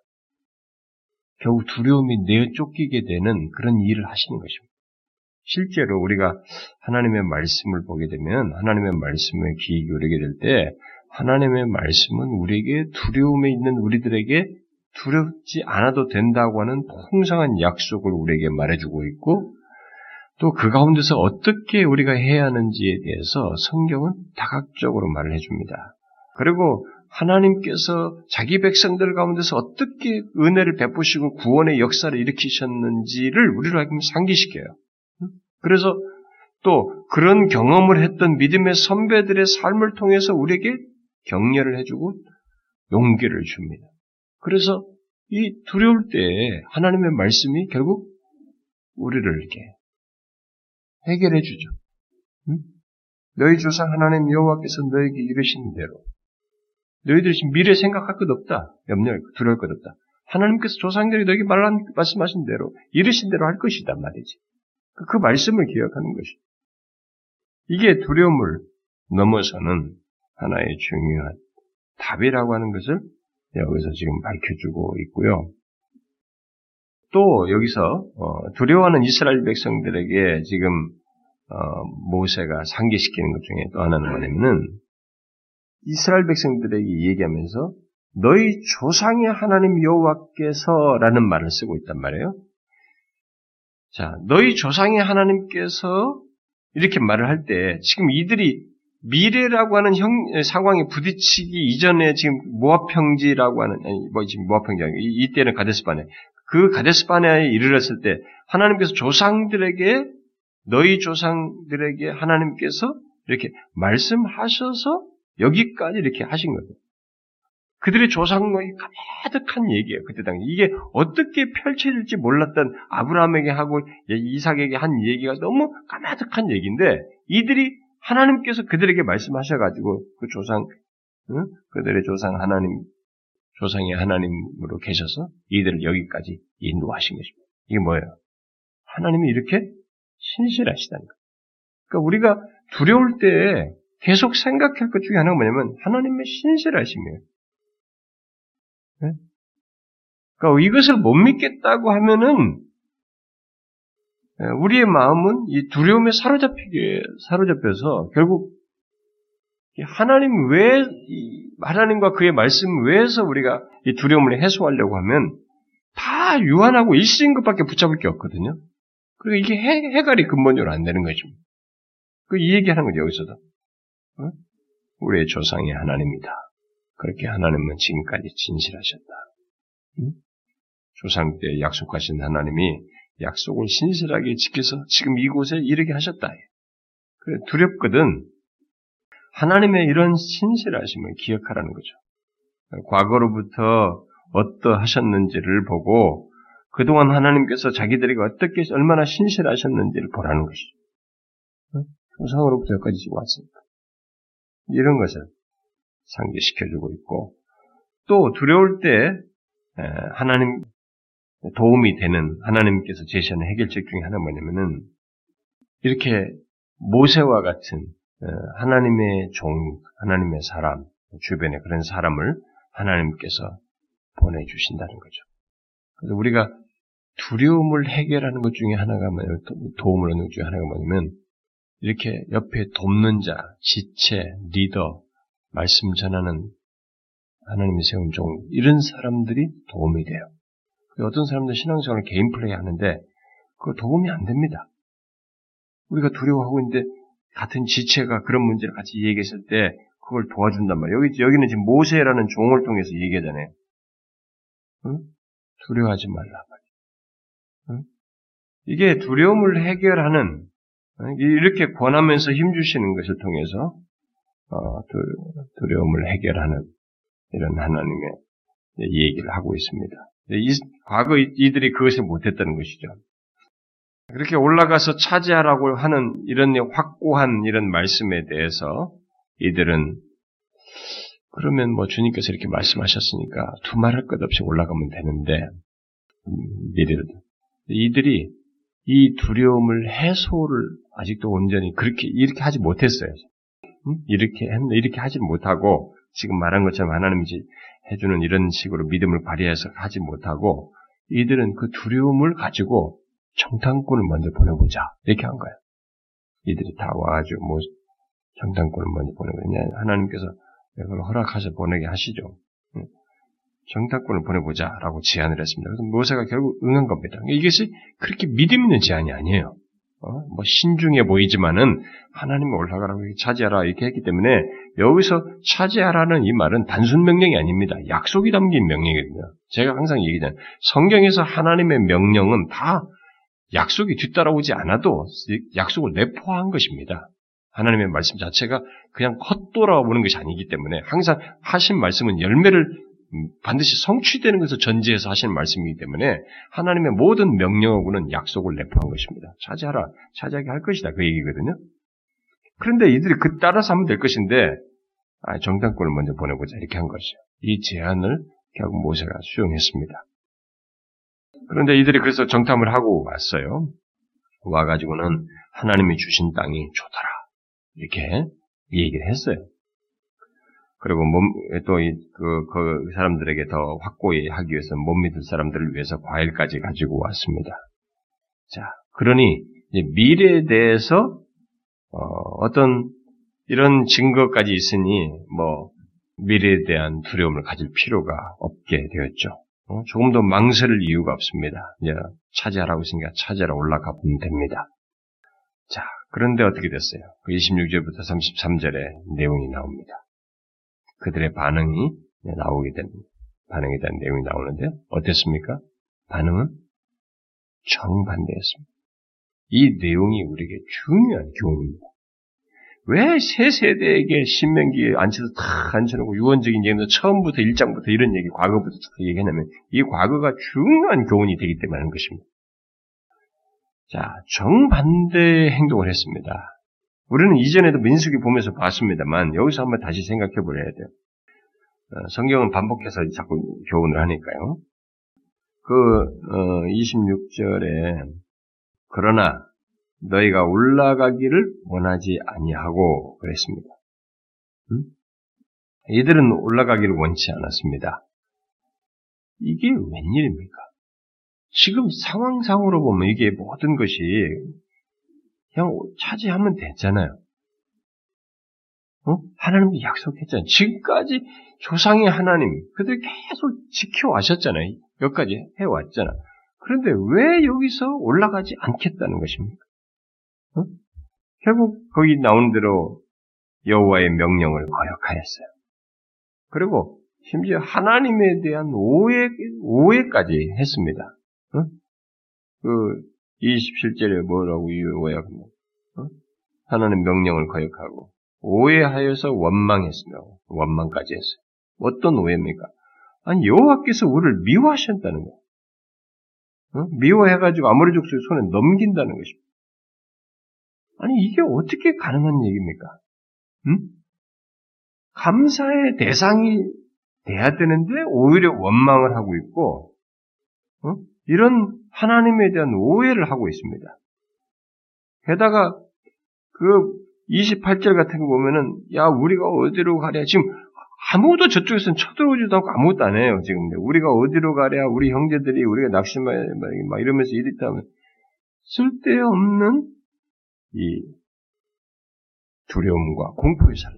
결국 두려움이 내쫓기게 되는 그런 일을 하시는 것입니다. 실제로 우리가 하나님의 말씀을 보게 되면 하나님의 말씀에 귀 기울이게 될 때 하나님의 말씀은 우리에게 두려움에 있는 우리들에게 두렵지 않아도 된다고 하는 풍성한 약속을 우리에게 말해주고 있고 또 그 가운데서 어떻게 우리가 해야 하는지에 대해서 성경은 다각적으로 말을 해줍니다. 그리고 하나님께서 자기 백성들 가운데서 어떻게 은혜를 베푸시고 구원의 역사를 일으키셨는지를 우리로 상기시켜요. 그래서 또 그런 경험을 했던 믿음의 선배들의 삶을 통해서 우리에게 격려를 해주고 용기를 줍니다. 그래서 이 두려울 때 하나님의 말씀이 결국 우리를 이렇게 해결해 주죠. 응? 너희 조상 하나님 여호와께서 너에게 이르신 대로 너희들이 지금 미래 생각할 것 없다. 염려할 것, 두려울 것 없다. 하나님께서 조상들이 너에게 말한, 말씀하신 대로, 이르신 대로 할 것이다 말이지. 그, 그 말씀을 기억하는 것이. 이게 두려움을 넘어서는 하나의 중요한 답이라고 하는 것을 여기서 지금 밝혀주고 있고요. 또 여기서 어, 두려워하는 이스라엘 백성들에게 지금 어, 모세가 상기시키는 것 중에 또 하나는 뭐냐면은 이스라엘 백성들에게 얘기하면서 너희 조상의 하나님 여호와께서라는 말을 쓰고 있단 말이에요. 자, 너희 조상의 하나님께서 이렇게 말을 할 때 지금 이들이 미래라고 하는 형, 상황에 부딪히기 이전에 지금 모압 평지라고 하는 아니 뭐 지금 모압 평지 아니고 이때는 가데스바네 그 가데스바네에 이르렀을 때 하나님께서 조상들에게 너희 조상들에게 하나님께서 이렇게 말씀하셔서 여기까지 이렇게 하신 거예요. 그들의 조상모이 가득한 얘기예요. 그때 당시 이게 어떻게 펼쳐질지 몰랐던 아브라함에게 하고 이삭에게 한 얘기가 너무 까마득한 얘기인데 이들이 하나님께서 그들에게 말씀하셔가지고 그 조상 응? 그들의 조상 하나님 조상의 하나님으로 계셔서 이들을 여기까지 인도하신 것입니다. 이게 뭐예요? 하나님이 이렇게 신실하시다는 거예요. 그러니까 우리가 두려울 때 계속 생각할 것 중에 하나가 뭐냐면 하나님의 신실하심이에요. 네? 그러니까 이것을 못 믿겠다고 하면은 예, 우리의 마음은 이 두려움에 사로잡히게 사로잡혀서 결국 하나님 외 하나님과 그의 말씀 외에서 우리가 이 두려움을 해소하려고 하면 다 유한하고 일시인 것밖에 붙잡을 게 없거든요. 그리고 이게 해, 해갈이 근본적으로 안 되는 거죠. 그 이 얘기하는 거죠 여기서도. 어? 우리의 조상이 하나님이다. 그렇게 하나님은 지금까지 진실하셨다. 응? 조상 때 약속하신 하나님이 약속을 신실하게 지켜서 지금 이곳에 이르게 하셨다. 그래, 두렵거든 하나님의 이런 신실하심을 기억하라는 거죠. 과거로부터 어떠하셨는지를 보고 그동안 하나님께서 자기들에게 어떻게 얼마나 신실하셨는지를 보라는 것이죠. 조상으로부터 여기까지 왔으니까. 이런 것을 상기시켜주고 있고 또 두려울 때 하나님 도움이 되는 하나님께서 제시하는 해결책 중에 하나 뭐냐면은 이렇게 모세와 같은 어, 하나님의 종, 하나님의 사람, 주변에 그런 사람을 하나님께서 보내주신다는 거죠. 그래서 우리가 두려움을 해결하는 것 중에 하나가 뭐냐면, 도움을 얻는 것 중에 하나가 뭐냐면, 이렇게 옆에 돕는 자, 지체, 리더, 말씀 전하는 하나님이 세운 종, 이런 사람들이 도움이 돼요. 어떤 사람들 신앙생활을 개인 플레이 하는데 그 도움이 안 됩니다. 우리가 두려워하고 있는데 같은 지체가 그런 문제를 같이 얘기했을 때 그걸 도와준단 말이에요. 여기, 여기는 지금 모세라는 종을 통해서 얘기하잖아요. 응? 두려워하지 말라 응? 이게 두려움을 해결하는 이렇게 권하면서 힘주시는 것을 통해서 어, 두려움을 해결하는 이런 하나님의 얘기를 하고 있습니다. 이, 과거 이들이 그것을 못했다는 것이죠. 그렇게 올라가서 차지하라고 하는 이런 확고한 이런 말씀에 대해서 이들은 그러면 뭐 주님께서 이렇게 말씀하셨으니까 두말할 것 없이 올라가면 되는데 미래를 이들이 이 두려움을 해소를 아직도 온전히 그렇게 이렇게 하지 못했어요. 이렇게 했는데 이렇게 하지 못하고 지금 말한 것처럼 하나님이 해주는 이런 식으로 믿음을 발휘해서 하지 못하고 이들은 그 두려움을 가지고 정탐꾼을 먼저 보내보자 이렇게 한 거예요. 이들이 다 와가지고 뭐 정탐꾼을 먼저 그냥 하나님께서 이걸 허락하셔 보내게 하시죠. 정탐꾼을 보내보자라고 제안을 했습니다. 그래서 모세가 결국 응한 겁니다. 이것이 그렇게 믿음 있는 제안이 아니에요. 어? 뭐 신중해 보이지만은 하나님이 올라가라고 차지하라 이렇게 했기 때문에 여기서 차지하라는 이 말은 단순 명령이 아닙니다. 약속이 담긴 명령이거든요. 제가 항상 얘기하잖아요. 성경에서 하나님의 명령은 다 약속이 뒤따라오지 않아도 약속을 내포한 것입니다. 하나님의 말씀 자체가 그냥 헛돌아오는 것이 아니기 때문에 항상 하신 말씀은 열매를 반드시 성취되는 것을 전제해서 하시는 말씀이기 때문에 하나님의 모든 명령하고는 약속을 내포한 것입니다. 차지하라, 차지하게 할 것이다. 그 얘기거든요. 그런데 이들이 그 따라서 하면 될 것인데 아, 정당권을 먼저 보내보자 이렇게 한 것이죠. 이 제안을 결국 모세가 수용했습니다. 그런데 이들이 그래서 정탐을 하고 왔어요. 와가지고는 하나님이 주신 땅이 좋더라. 이렇게 얘기를 했어요. 그리고 또, 그, 그 사람들에게 더 확고히 하기 위해서 못 믿을 사람들을 위해서 과일까지 가지고 왔습니다. 자, 그러니, 미래에 대해서, 어, 떤 이런 증거까지 있으니, 뭐, 미래에 대한 두려움을 가질 필요가 없게 되었죠. 어? 조금 더 망설일 이유가 없습니다. 이제 차지하라고 했으니까 차지하러 올라가 보면 됩니다. 자, 그런데 어떻게 됐어요? 26절부터 그 33절에 내용이 나옵니다. 그들의 반응이 나오게 됩니다. 반응에 대한 내용이 나오는데 어땠습니까? 반응은 정반대였습니다. 이 내용이 우리에게 중요한 교훈입니다. 왜 새 세대에게 신명기에 앉혀서 탁 앉혀놓고 유언적인 얘기는 처음부터 일장부터 이런 얘기, 과거부터 쭉 얘기하냐면 이 과거가 중요한 교훈이 되기 때문에 하는 것입니다. 자, 정반대의 행동을 했습니다. 우리는 이전에도 민숙이 보면서 봤습니다만 여기서 한번 다시 생각해 보려야 돼요. 어, 성경은 반복해서 자꾸 교훈을 하니까요. 그 어, 26절에 그러나 너희가 올라가기를 원하지 아니하고 그랬습니다. 음? 이들은 올라가기를 원치 않았습니다. 이게 웬일입니까? 지금 상황상으로 보면 이게 모든 것이 그냥 차지하면 됐잖아요. 어? 하나님이 약속했잖아요. 지금까지 조상의 하나님, 그들 계속 지켜와셨잖아요. 여기까지 해왔잖아. 그런데 왜 여기서 올라가지 않겠다는 것입니까? 어? 결국 거기 나온 대로 여호와의 명령을 거역하였어요. 그리고 심지어 하나님에 대한 오해, 오해까지 했습니다. 어? 그 27절에 뭐라고 이유야 어? 하나님 명령을 거역하고 오해하여서 원망했습니다. 원망까지 했어요. 어떤 오해입니까? 아니 여호와께서 우리를 미워하셨다는 거예요. 어? 미워해가지고 아무리 족속의 손에 넘긴다는 것입니다. 아니 이게 어떻게 가능한 얘기입니까? 음? 감사의 대상이 돼야 되는데 오히려 원망을 하고 있고 어? 이런 하나님에 대한 오해를 하고 있습니다. 게다가 그 28절 같은 거 보면은 야 우리가 어디로 가랴. 지금 아무도 저쪽에서는 쳐들어오지도 않고 아무것도 안 해요 지금. 우리가 어디로 가랴. 우리 형제들이 우리가 낚시만 막 이러면서 이랬다면 쓸데없는 이 두려움과 공포의 삶.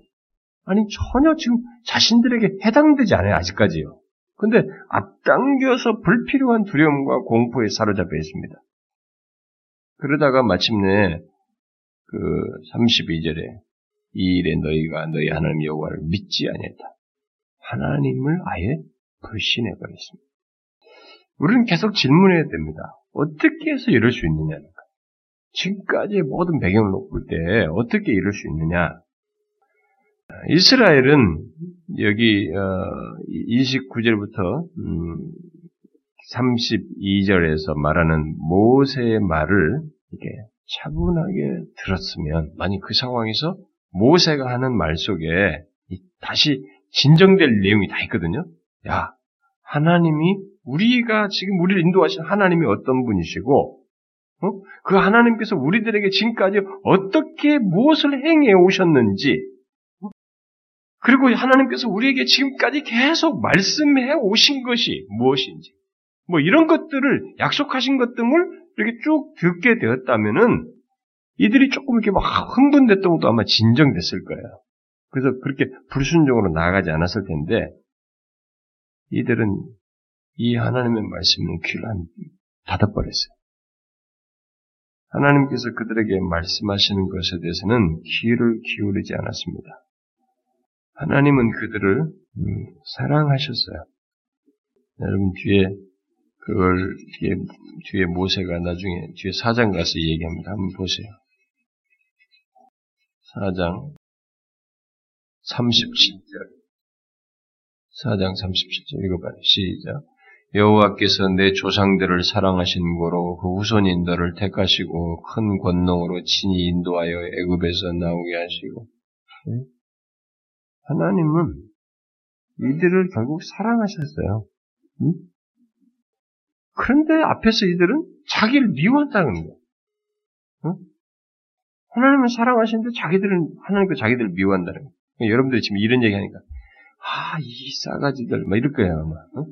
아니 전혀 지금 자신들에게 해당되지 않아요 아직까지요 근데 앞당겨서 불필요한 두려움과 공포에 사로잡혀 있습니다. 그러다가 마침내 그 32절에 이 일에 너희가 너희 하나님 여호와를 믿지 아니했다. 하나님을 아예 불신해 버렸습니다. 우리는 계속 질문해야 됩니다. 어떻게 해서 이럴 수 있느냐는 거. 지금까지의 모든 배경을 볼때 어떻게 이럴 수 있느냐? 이스라엘은 여기 29절부터 어, 32절에서 음, 말하는 모세의 말을 이렇게 차분하게 들었으면 만약 그 상황에서 모세가 하는 말 속에 다시 진정될 내용이 다 있거든요. 야, 하나님이 우리가 지금 우리를 인도하신 하나님이 어떤 분이시고 어? 그 하나님께서 우리들에게 지금까지 어떻게 무엇을 행해 오셨는지 그리고 하나님께서 우리에게 지금까지 계속 말씀해 오신 것이 무엇인지, 뭐 이런 것들을 약속하신 것 등을 이렇게 쭉 듣게 되었다면은 이들이 조금 이렇게 막 흥분됐던 것도 아마 진정됐을 거예요. 그래서 그렇게 불순종으로 나아가지 않았을 텐데, 이들은 이 하나님의 말씀은 귀를 닫아버렸어요. 하나님께서 그들에게 말씀하시는 것에 대해서는 귀를 기울이지 않았습니다. 하나님은 그들을 음, 사랑하셨어요. 여러분 뒤에 그걸 뒤에, 뒤에 모세가 나중에 뒤에 사장 가서 얘기합니다. 한번 보세요. 사장 37절. 사장 37절 읽어봐요. 시작. 여호와께서 내 조상들을 사랑하신 고로 그 후손인 너를 택하시고 큰 권능으로 친히 인도하여 애굽에서 나오게 하시고 네? 하나님은 이들을 결국 사랑하셨어요. 응? 그런데 앞에서 이들은 자기를 미워한다는 거예요. 응? 하나님은 사랑하시는데 자기들은 하나님께 자기들을 미워한다는 거예요. 그러니까 여러분들이 지금 이런 얘기하니까 아 이 싸가지들 막 이럴 거예요 아마. 응?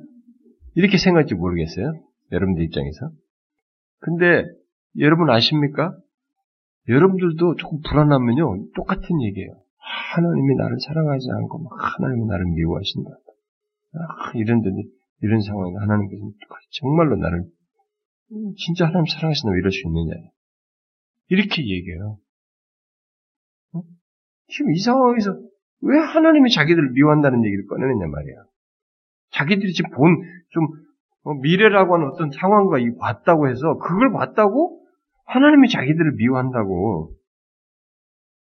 이렇게 생각할지 모르겠어요. 여러분들 입장에서. 근데 여러분 아십니까? 여러분들도 조금 불안하면요 똑같은 얘기예요. 하나님이 나를 사랑하지 않고 막 하나님이 나를 미워하신다. 아, 이런 데 이런 상황에 하나님께서 정말로 나를 진짜 하나님 사랑하신다 고 이럴 수 있느냐 이렇게 얘기해요. 어? 지금 이 상황에서 왜 하나님이 자기들을 미워한다는 얘기를 꺼내느냐 말이야. 자기들이 지금 본, 좀, 어, 미래라고 하는 어떤 상황과 이 봤다고 해서, 그걸 봤다고? 하나님이 자기들을 미워한다고.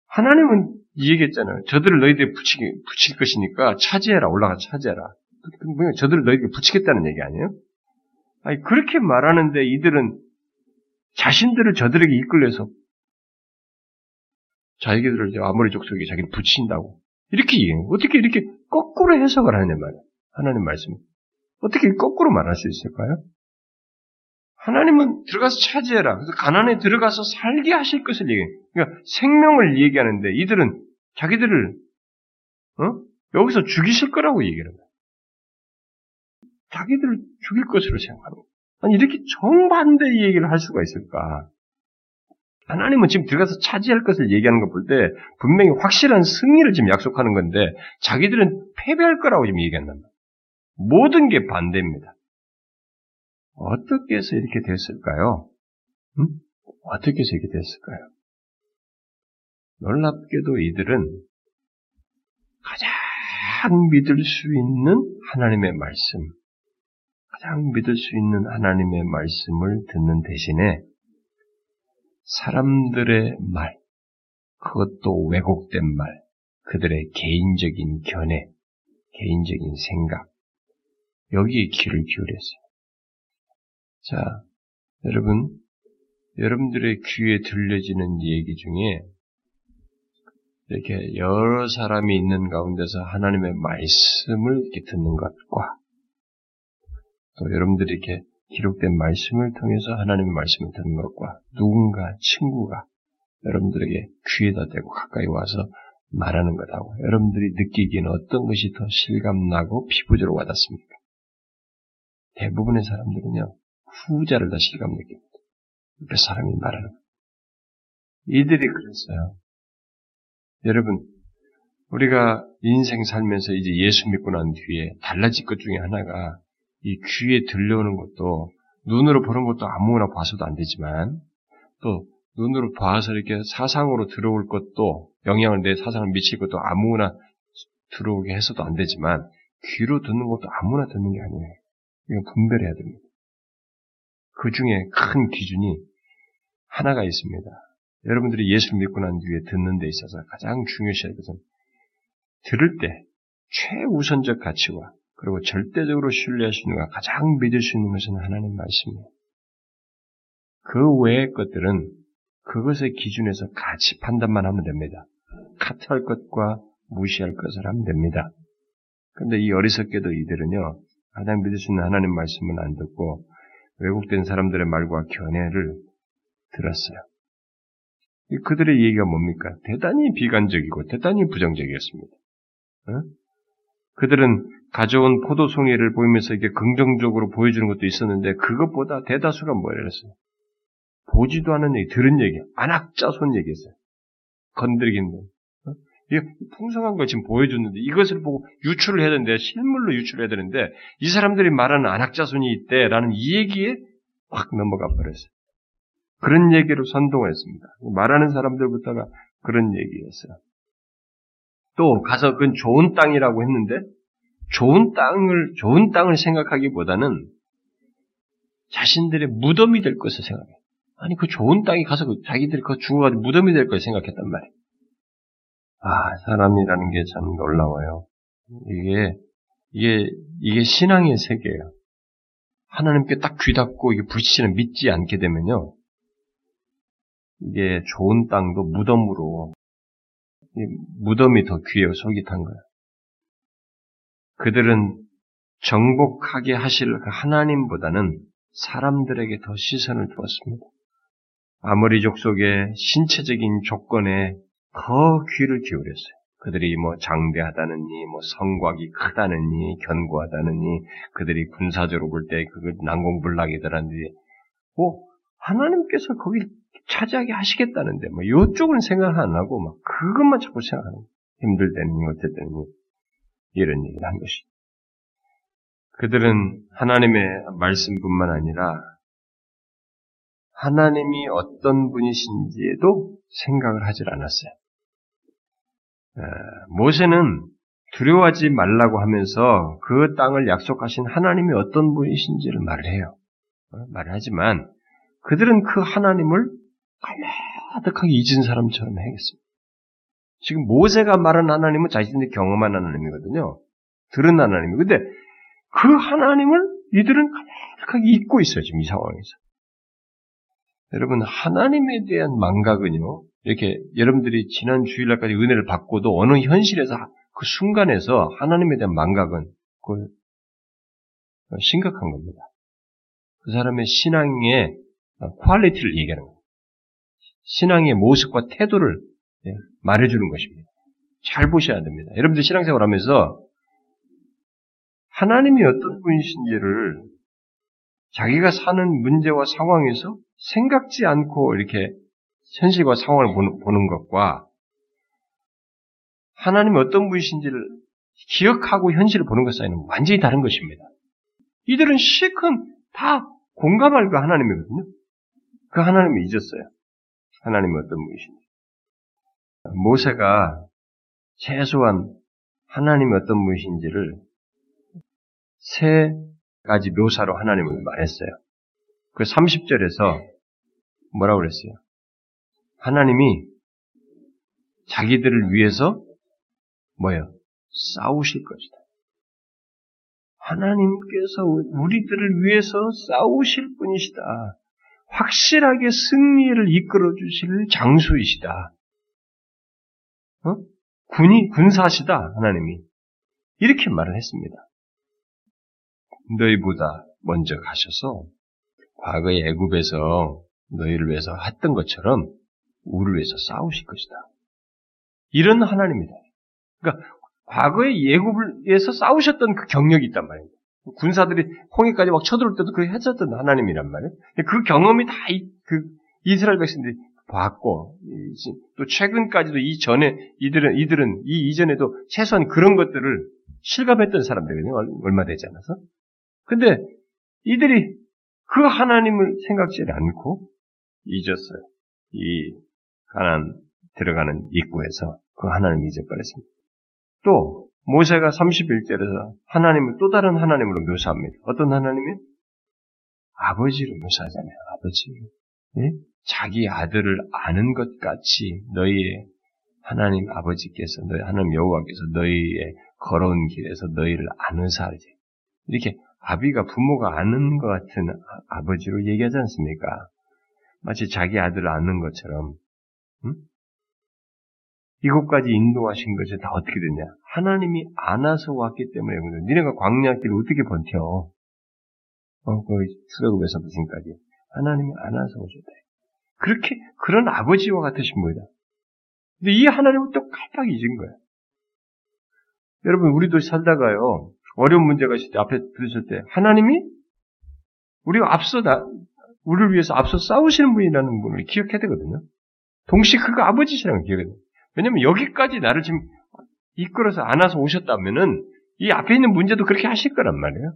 하나님은 이 얘기했잖아요. 저들을 너희들이 붙이, 붙일 것이니까 차지해라, 올라가 차지해라. 저들을 너희들이 붙이겠다는 얘기 아니에요? 아니, 그렇게 말하는데 이들은 자신들을 저들에게 이끌려서 자기들을 아무리 족속에 자기를 붙인다고. 이렇게 얘기해요. 어떻게 이렇게 거꾸로 해석을 하냐 말이에요. 하나님 말씀. 어떻게 거꾸로 말할 수 있을까요? 하나님은 들어가서 차지해라. 그래서 가난에 들어가서 살게 하실 것을 얘기해. 그러니까 생명을 얘기하는데 이들은 자기들을 어? 여기서 죽이실 거라고 얘기하는 거야. 자기들을 죽일 것으로 생각하는 거야. 아니 이렇게 정반대 얘기를 할 수가 있을까? 하나님은 지금 들어가서 차지할 것을 얘기하는 거볼때 분명히 확실한 승리를 지금 약속하는 건데 자기들은 패배할 거라고 지금 얘기한단 말이야. 모든 게 반대입니다. 어떻게 해서 이렇게 됐을까요? 음? 어떻게 해서 이렇게 됐을까요? 놀랍게도 이들은 가장 믿을 수 있는 하나님의 말씀, 가장 믿을 수 있는 하나님의 말씀을 듣는 대신에 사람들의 말, 그것도 왜곡된 말, 그들의 개인적인 견해, 개인적인 생각, 여기에 귀를 기울였어요. 자, 여러분, 여러분들의 귀에 들려지는 얘기 중에 이렇게 여러 사람이 있는 가운데서 하나님의 말씀을 이렇게 듣는 것과 또 여러분들이 이렇게 기록된 말씀을 통해서 하나님의 말씀을 듣는 것과 누군가 친구가 여러분들에게 귀에다 대고 가까이 와서 말하는 것하고 여러분들이 느끼기에는 어떤 것이 더 실감나고 피부적으로 와닿습니까? 대부분의 사람들은요, 후자를 더 실감 느낍니다. 그 사람이 말하는 것. 이들이 그랬어요. 여러분, 우리가 인생 살면서 이제 예수 믿고 난 뒤에 달라질 것 중에 하나가 이 귀에 들려오는 것도 눈으로 보는 것도 아무나 봐서도 안 되지만 또 눈으로 봐서 이렇게 사상으로 들어올 것도 영향을 내 사상을 미칠 것도 아무나 들어오게 해서도 안 되지만 귀로 듣는 것도 아무나 듣는 게 아니에요. 이거 분별해야 됩니다. 그 중에 큰 기준이 하나가 있습니다. 여러분들이 예수를 믿고 난 뒤에 듣는 데 있어서 가장 중요시 할 것은 들을 때 최우선적 가치와 그리고 절대적으로 신뢰할 수 있는 가 가장 믿을 수 있는 것은 하나님 말씀이에요. 그 외의 것들은 그것의 기준에서 가치 판단만 하면 됩니다. 카트할 것과 무시할 것을 하면 됩니다. 그런데 이 어리석게도 이들은요, 가장 믿을 수 있는 하나님 말씀은 안 듣고 왜곡된 사람들의 말과 견해를 들었어요. 그들의 얘기가 뭡니까? 대단히 비관적이고 대단히 부정적이었습니다. 어? 그들은 가져온 포도송이를 보이면서 이게 긍정적으로 보여주는 것도 있었는데 그것보다 대다수가 뭐랬어요? 보지도 않은 얘기, 들은 얘기, 안악자손 얘기했어요. 건드리긴 뭐. 어? 풍성한 걸 지금 보여줬는데 이것을 보고 유출을 해야 되는데 실물로 유출해야 되는데 이 사람들이 말하는 안학자손이 있대라는 이 얘기에 확 넘어가 버렸어요. 그런 얘기로 선동을 했습니다. 말하는 사람들부터가 그런 얘기였어요. 또 가서 그건 좋은 땅이라고 했는데 좋은 땅을 좋은 땅을 생각하기보다는 자신들의 무덤이 될 것을 생각해. 아니 그 좋은 땅에 가서 그 자기들이 그 죽어가지고 무덤이 될걸 생각했단 말이에요. 아 사람이라는 게 참 놀라워요. 이게 이게 이게 신앙의 세계예요. 하나님께 딱 귀닫고 이게 불신을 믿지 않게 되면요. 이게 좋은 땅도 무덤으로 무덤이 더 귀해요. 탄 거예요. 그들은 정복하게 하실 그 하나님보다는 사람들에게 더 시선을 두었습니다. 아모리 족속의 신체적인 조건에 더 귀를 기울였어요. 그들이 뭐 장대하다느니, 뭐 성곽이 크다느니, 견고하다느니, 그들이 군사적으로 볼 때 그거 난공불락이더라는데, 뭐 하나님께서 거기 차지하게 하시겠다는데, 뭐 요쪽은 생각 안 하고 막 그것만 자꾸 생각하는. 힘들 때는 어쨌든 이런 얘기를 한 것이. 그들은 하나님의 말씀뿐만 아니라 하나님이 어떤 분이신지에도 생각을 하질 않았어요. 모세는 두려워하지 말라고 하면서 그 땅을 약속하신 하나님이 어떤 분이신지를 말을 해요. 어, 말을 하지만 그들은 그 하나님을 가마득하게 잊은 사람처럼 해겠습니다. 지금 모세가 말한 하나님은 자신들이 경험한 하나님이거든요. 들은 하나님이. 근데 그 하나님을 이들은 가득하게 잊고 있어요, 지금 이 상황에서. 여러분, 하나님에 대한 망각은요, 이렇게 여러분들이 지난 주일날까지 은혜를 받고도 어느 현실에서 그 순간에서 하나님에 대한 망각은 그 심각한 겁니다. 그 사람의 신앙의 quality를 얘기하는 겁니다. 신앙의 모습과 태도를 예, 말해주는 것입니다. 잘 보셔야 됩니다. 여러분들 신앙생활 하면서 하나님이 어떤 분이신지를 자기가 사는 문제와 상황에서 생각지 않고 이렇게 현실과 상황을 보는 것과 하나님이 어떤 분이신지를 기억하고 현실을 보는 것 사이는 완전히 다른 것입니다. 이들은 실컷 다 공감할 그 하나님이거든요. 그 하나님을 잊었어요. 하나님이 어떤 분이신지. 모세가 최소한 하나님이 어떤 분이신지를 세 가지 묘사로 하나님을 말했어요. 그 30절에서 뭐라고 그랬어요? 하나님이 자기들을 위해서 뭐예요? 싸우실 것이다. 하나님께서 우리들을 위해서 싸우실 분이시다. 확실하게 승리를 이끌어 주실 장수이시다. 어? 군이 군사시다 하나님이 이렇게 말을 했습니다. 너희보다 먼저 가셔서 과거의 애굽에서 너희를 위해서 했던 것처럼 우리를 위해서 싸우실 것이다. 이런 하나님이다. 그러니까 과거의 예굽을 위해서 싸우셨던 그 경력이 있단 말이에요. 군사들이 홍해까지 막 쳐들어올 때도 그 했었던 하나님이란 말이에요. 그 경험이 다그 이스라엘 백성들이 봤고 또 최근까지도 이 전에 이들은 이들은 이 이전에도 최소한 그런 것들을 실감했던 사람들이거든요. 얼마 되지 않아서. 근데 이들이 그 하나님을 생각지 않고 잊었어요. 이 가난 들어가는 입구에서 그 하나님을 잊어버렸습니다. 또 모세가 31절에서 하나님을 또 다른 하나님으로 묘사합니다. 어떤 하나님이? 아버지로 묘사하잖아요. 아버지로. 예? 자기 아들을 아는 것 같이 너희의 하나님 아버지께서 너희 하나님 여호와께서 너희의 걸어온 길에서 너희를 아는사지 이렇게 아비가 부모가 아는 것 같은 아, 버지로 얘기하지 않습니까? 마치 자기 아들을 아는 것처럼 음? 이곳까지 인도하신 것이 다 어떻게 됐냐? 하나님이 안아서 왔기 때문에 니네가 광야길을 어떻게 버텨? 어, 그 출애굽에서 무슨까지 하나님이 안아서 오셨다. 그렇게 그런 아버지와 같으신 분이다. 근데 이 하나님은 또 깜빡 잊은 거예요. 여러분 우리도 살다가요 어려운 문제가 있을 때 앞에 들으실 때 하나님이 우리가 앞서 나 우리를 위해서 앞서 싸우시는 분이라는 분을 기억해야 되거든요. 동시에 그가 아버지시라는 기억해야 돼요. 왜냐면 여기까지 나를 지금 이끌어서 안아서 오셨다면은 이 앞에 있는 문제도 그렇게 하실 거란 말이에요.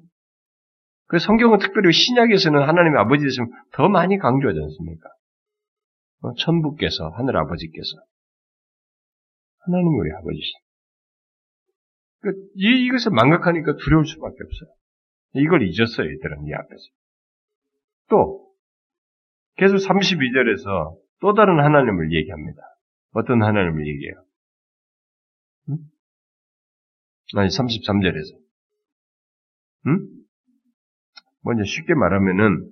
그 성경은 특별히 신약에서는 하나님의 아버지 되시면 더 많이 강조하지 않습니까? 어, 천부께서, 하늘 아버지께서. 하나님 우리 아버지시. 그, 이, 이것을 망각하니까 두려울 수밖에 없어요. 이걸 잊었어요, 이들은 이 앞에서. 또, 계속 32절에서 또 다른 하나님을 얘기합니다. 어떤 하나님을 얘기해요? 응? 아니, 33절에서. 응? 먼저 쉽게 말하면은,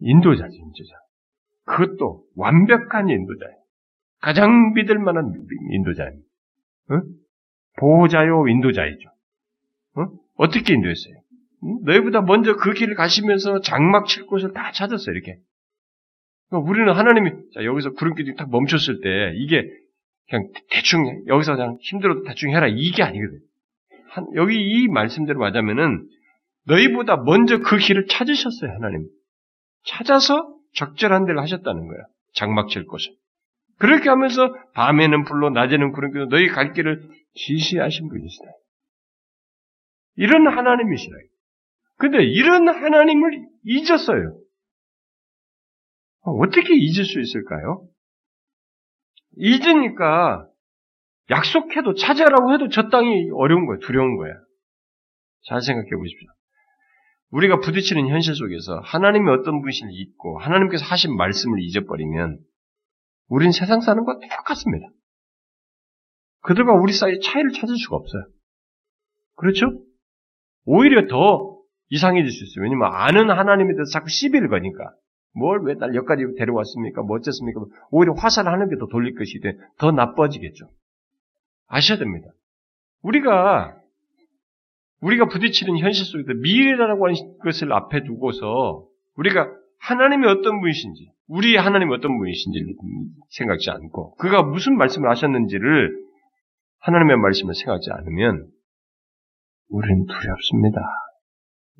인도자지, 인도자. 그것도 완벽한 인도자예요. 가장 믿을 만한 인도자입니다. 응? 보호자요 인도자이죠. 응? 어떻게 인도했어요? 응? 너희보다 먼저 그 길을 가시면서 장막 칠 곳을 다 찾았어요, 이렇게. 우리는 하나님이, 자, 여기서 구름기둥이 딱 멈췄을 때, 이게 그냥 대충, 여기서 그냥 힘들어도 대충 해라, 이게 아니거든. 한, 여기 이 말씀대로 맞으면은, 너희보다 먼저 그 길을 찾으셨어요, 하나님. 찾아서 적절한 데를 하셨다는 거야. 장막 칠 곳을. 그렇게 하면서 밤에는 불로 낮에는 구름기도 너희 갈 길을 지시하신 분이시다. 이런 하나님이시다. 근데 이런 하나님을 잊었어요. 어떻게 잊을 수 있을까요? 잊으니까 약속해도 찾아라고 해도 저 땅이 어려운 거예요. 두려운 거예요. 잘 생각해 보십시오. 우리가 부딪히는 현실 속에서 하나님이 어떤 분이신지 잊고 하나님께서 하신 말씀을 잊어버리면 우린 세상 사는 것과 똑같습니다. 그들과 우리 사이에 차이를 찾을 수가 없어요. 그렇죠? 오히려 더 이상해질 수 있어요. 왜냐면 아는 하나님에 대해서 자꾸 시비를 거니까. 뭘 왜 날 여기까지 데려왔습니까? 뭐 어쨌습니까? 오히려 화살을 하는 게 더 돌릴 것이 돼. 더 나빠지겠죠. 아셔야 됩니다. 우리가 우리가 부딪히는 현실 속에서 미래라고 하는 것을 앞에 두고서 우리가 하나님이 어떤 분이신지, 우리 하나님이 어떤 분이신지를 생각지 않고 그가 무슨 말씀을 하셨는지를 하나님의 말씀을 생각지 않으면 우리는 두렵습니다.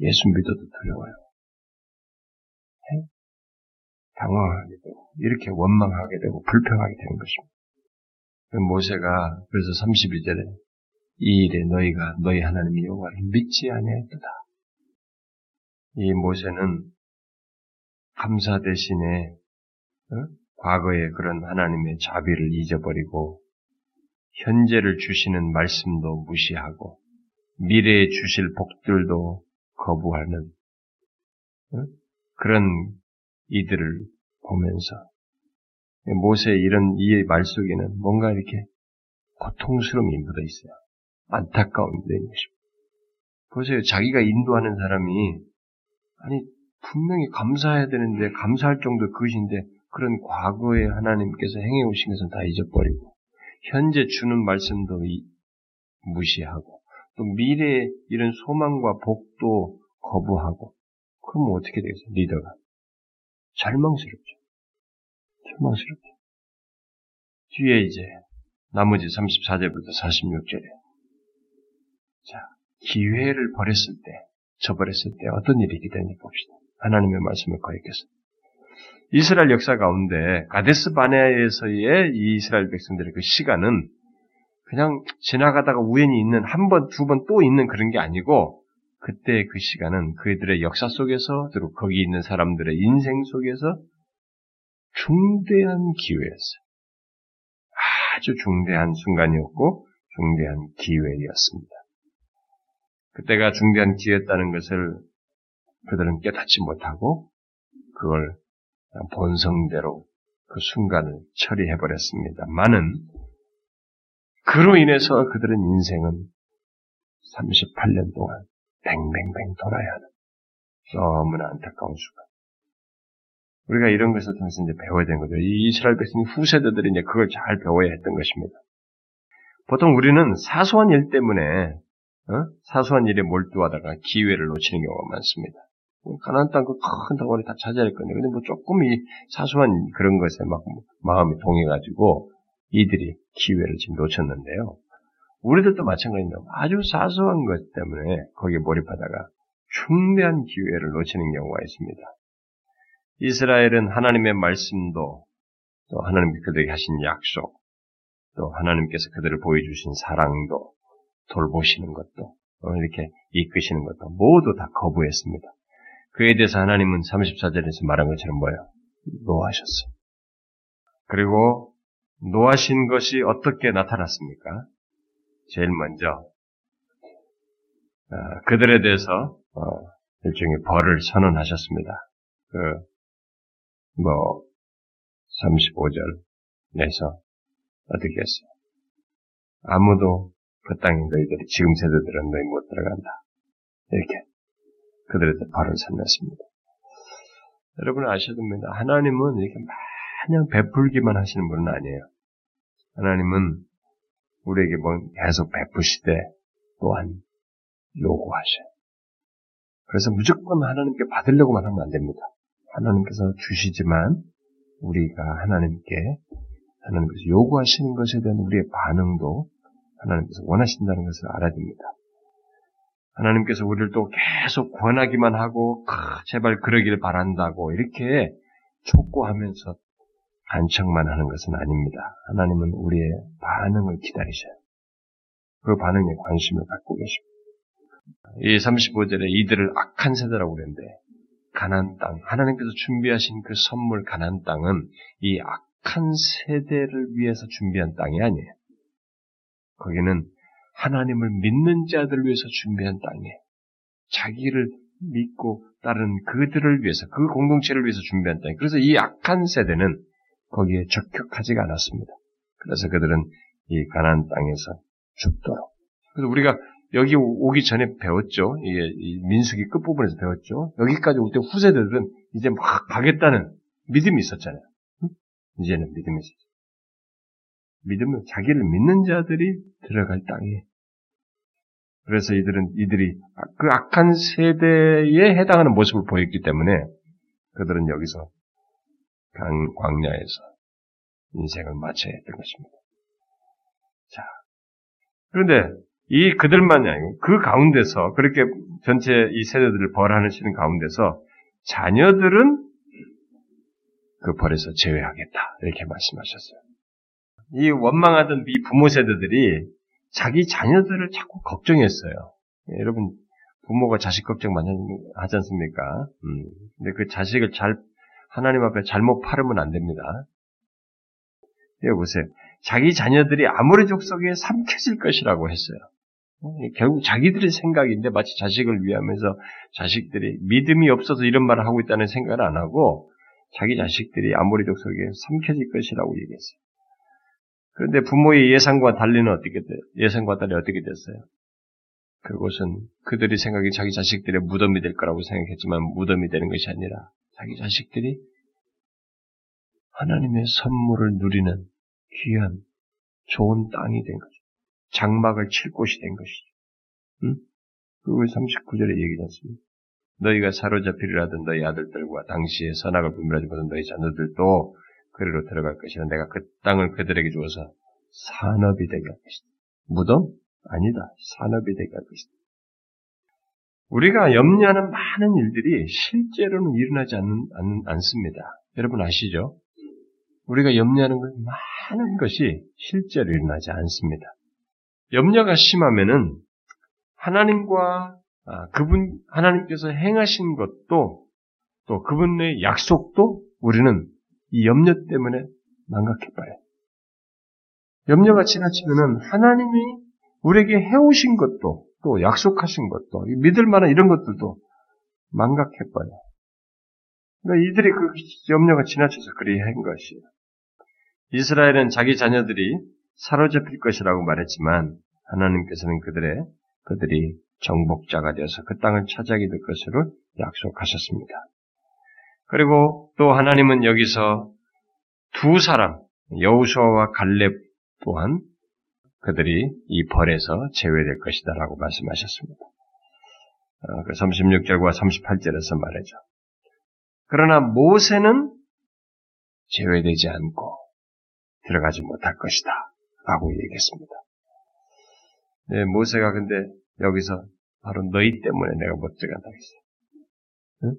예수 믿어도 두려워요. 네? 당황하게 되고 이렇게 원망하게 되고 불평하게 되는 것입니다. 그 모세가 그래서 32절에 이 일에 너희가 너희 하나님 여호와를 믿지 아니하였도다. 이 모세는 감사 대신에 어? 과거의 그런 하나님의 자비를 잊어버리고 현재를 주시는 말씀도 무시하고 미래에 주실 복들도 거부하는 어? 그런 이들을 보면서 모세의 이런 이말 속에는 뭔가 이렇게 고통스러움이 묻어 있어요. 안타까운 일인 것입니다. 보세요. 자기가 인도하는 사람이 아니 분명히 감사해야 되는데 감사할 정도 그것인데 그런 과거에 하나님께서 행해 오신 것은 다 잊어버리고 현재 주는 말씀도 무시하고 또 미래의 이런 소망과 복도 거부하고 그럼 어떻게 되겠어요? 리더가 절망스럽죠. 절망스럽죠. 뒤에 이제 나머지 34절부터 46절에 자, 기회를 버렸을 때, 저버렸을 때 어떤 일이 기다리니 봅시다. 하나님의 말씀을 거역해서. 이스라엘 역사 가운데 가데스 바네아에서의 이 이스라엘 백성들의 그 시간은 그냥 지나가다가 우연히 있는 한 번, 두 번 또 있는 그런 게 아니고 그때 그 시간은 그들의 역사 속에서 그리고 거기 있는 사람들의 인생 속에서 중대한 기회였어요. 아주 중대한 순간이었고 중대한 기회였습니다. 그때가 중대한 기회였다는 것을 그들은 깨닫지 못하고 그걸 본성대로 그 순간을 처리해버렸습니다. 많은 그로 인해서 그들은 인생은 38년 동안 뱅뱅뱅 돌아야 하는 너무나 안타까운 순간. 우리가 이런 것을 통해서 이제 배워야 되는 거죠. 이 이스라엘 백성 후세대들이 이제 그걸 잘 배워야 했던 것입니다. 보통 우리는 사소한 일 때문에 어? 사소한 일에 몰두하다가 기회를 놓치는 경우가 많습니다. 뭐 가난안 땅그 큰 덩어리 다 차지할 건데, 근데 뭐 조금 이 사소한 그런 것에 막 마음이 동해가지고 이들이 기회를 지금 놓쳤는데요. 우리들도 마찬가지입니다. 아주 사소한 것 때문에 거기에 몰입하다가 중대한 기회를 놓치는 경우가 있습니다. 이스라엘은 하나님의 말씀도 또 하나님께 그들에게 하신 약속, 또 하나님께서 그들을 보여주신 사랑도, 돌보시는 것도, 이렇게 이끄시는 것도 모두 다 거부했습니다. 그에 대해서 하나님은 34절에서 말한 것처럼 뭐예요? 노하셨어요. 그리고 노하신 것이 어떻게 나타났습니까? 제일 먼저 어, 그들에 대해서 어, 일종의 벌을 선언하셨습니다. 그, 뭐, 35절에서 어떻게 했어요? 아무도 그 땅에 너희들이 지금 세대들은 너희 못 들어간다. 이렇게 그들에 대해 벌을 선언했습니다. 여러분 아셔야 됩니다. 하나님은 이렇게 마냥 베풀기만 하시는 분은 아니에요. 하나님은 우리에게 뭐 계속 베푸시되 또한 요구하셔요. 그래서 무조건 하나님께 받으려고만 하면 안 됩니다. 하나님께서 주시지만 우리가 하나님께 하나님께서 요구하시는 것에 대한 우리의 반응도 하나님께서 원하신다는 것을 알아야 됩니다. 하나님께서 우리를 또 계속 권하기만 하고 제발 그러기를 바란다고 이렇게 촉구하면서 간청만 하는 것은 아닙니다. 하나님은 우리의 반응을 기다리셔요. 그 반응에 관심을 갖고 계십니다. 이 35절에 이들을 악한 세대라고 그랬는데 가난 땅 하나님께서 준비하신 그 선물 가난 땅은 이 악한 세대를 위해서 준비한 땅이 아니에요. 거기는 하나님을 믿는 자들을 위해서 준비한 땅이에요. 자기를 믿고 따른 그들을 위해서 그 공동체를 위해서 준비한 땅. 그래서 이 악한 세대는 거기에 적격하지가 않았습니다. 그래서 그들은 이 가난 땅에서 죽도록. 그래서 우리가 여기 오기 전에 배웠죠. 이게 민숙이 끝부분에서 배웠죠. 여기까지 올 때 후세대들은 이제 막 가겠다는 믿음이 있었잖아요. 이제는 믿음이 있었죠. 믿음은 자기를 믿는 자들이 들어갈 땅이에요. 그래서 이들은 이들이 그 악한 세대에 해당하는 모습을 보였기 때문에 그들은 여기서 강 광야에서 인생을 마쳐야 했던 것입니다. 자, 그런데 이 그들만이 아니고 그 가운데서 그렇게 전체 이 세대들을 벌하시는 가운데서 자녀들은 그 벌에서 제외하겠다 이렇게 말씀하셨어요. 이 원망하던 이 부모 세대들이 자기 자녀들을 자꾸 걱정했어요. 예, 여러분 부모가 자식 걱정 많이 하지 않습니까? 음, 근데 그 자식을 잘 하나님 앞에 잘못 팔으면 안 됩니다. 여기 보세요. 자기 자녀들이 아무리 족속에 삼켜질 것이라고 했어요. 결국 자기들의 생각인데 마치 자식을 위하면서 자식들이 믿음이 없어서 이런 말을 하고 있다는 생각을 안 하고 자기 자식들이 아모리족 속에 삼켜질 것이라고 얘기했어요. 그런데 부모의 예상과 달리는 어떻게 돼? 예상과 달리 어떻게 됐어요? 그것은 그들이 생각이 자기 자식들의 무덤이 될 거라고 생각했지만 무덤이 되는 것이 아니라 자기 자식들이 하나님의 선물을 누리는 귀한 좋은 땅이 된 거죠. 장막을 칠 곳이 된 것이죠. 응? 그걸 39절에 얘기하지 않습니까? 너희가 사로잡히리라든 너희 아들들과 당시에 선악을 분별하지 못한 너희 자녀들도 그리로 들어갈 것이라 내가 그 땅을 그들에게 주어서 산업이 되게 할 것이다. 무덤? 아니다. 산업이 되게 할 것이다. 우리가 염려하는 많은 일들이 실제로는 일어나지 않는, 않, 않습니다. 여러분 아시죠? 우리가 염려하는 것 많은 것이 실제로 일어나지 않습니다. 염려가 심하면은 하나님과 아, 그분 하나님께서 행하신 것도 또 그분의 약속도 우리는 이 염려 때문에 망각해봐요. 염려가 지나치면은 하나님이 우리에게 해오신 것도 또 약속하신 것도 믿을 만한 이런 것들도 망각해봐요. 그러니까 이들이 그 염려가 지나쳐서 그리 한 것이에요. 이스라엘은 자기 자녀들이 사로잡힐 것이라고 말했지만 하나님께서는 그들의 그들이 정복자가 되어서 그 땅을 차지하게 될 것으로 약속하셨습니다. 그리고 또 하나님은 여기서 두 사람 여우수아와 갈렙 또한 그들이 이 벌에서 제외될 것이다 라고 말씀하셨습니다. 어, 그 36절과 38절에서 말하죠. 그러나 모세는 제외되지 않고 들어가지 못할 것이다. 라고 얘기했습니다. 네, 모세가 근데 여기서 바로 너희 때문에 내가 못 들어간다고 했어요. 응?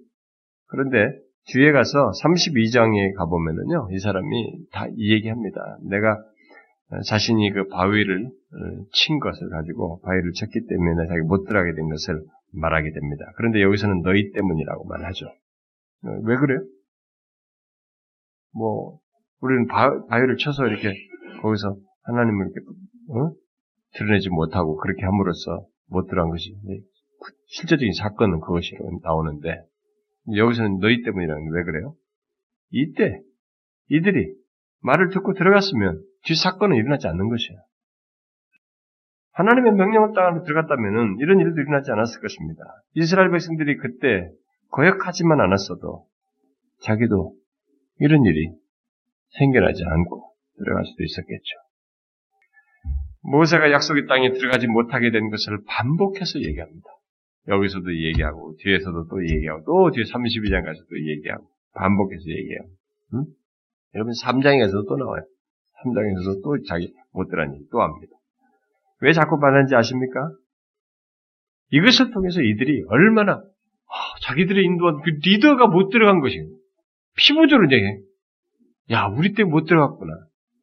그런데 뒤에 가서 32장에 가보면은요, 이 사람이 다 이 얘기합니다. 내가 자신이 그 바위를 어, 친 것을 가지고 바위를 쳤기 때문에 자기 못 들어가게 된 것을 말하게 됩니다. 그런데 여기서는 너희 때문이라고 말하죠. 어, 왜 그래요? 뭐 우리는 바, 바위를 쳐서 이렇게 거기서 하나님을 이렇게 어? 드러내지 못하고 그렇게 함으로써 못 들어간 것이 실제적인 사건은 그것이 나오는데 여기서는 너희 때문이라는 게왜 그래요? 이때 이들이 말을 듣고 들어갔으면 뒤 사건은 일어나지 않는 것이에요. 하나님의 명령을 따라 들어갔다면 이런 일도 일어나지 않았을 것입니다. 이스라엘 백성들이 그때 거역하지만 않았어도 자기도 이런 일이 생겨나지 않고 들어갈 수도 있었겠죠. 모세가 약속의 땅에 들어가지 못하게 된 것을 반복해서 얘기합니다. 여기서도 얘기하고 뒤에서도 또 얘기하고 또 뒤에 32장 가서 또 얘기하고 반복해서 얘기해요. 응? 여러분 3장에서도 또 나와요. 3장에서도 또 자기 못 들어간 얘기 또 합니다. 왜 자꾸 말하는지 아십니까? 이것을 통해서 이들이 얼마나 아, 자기들의 인도한 그 리더가 못 들어간 것이 피부적으로 이제 야 우리 때 못 들어갔구나.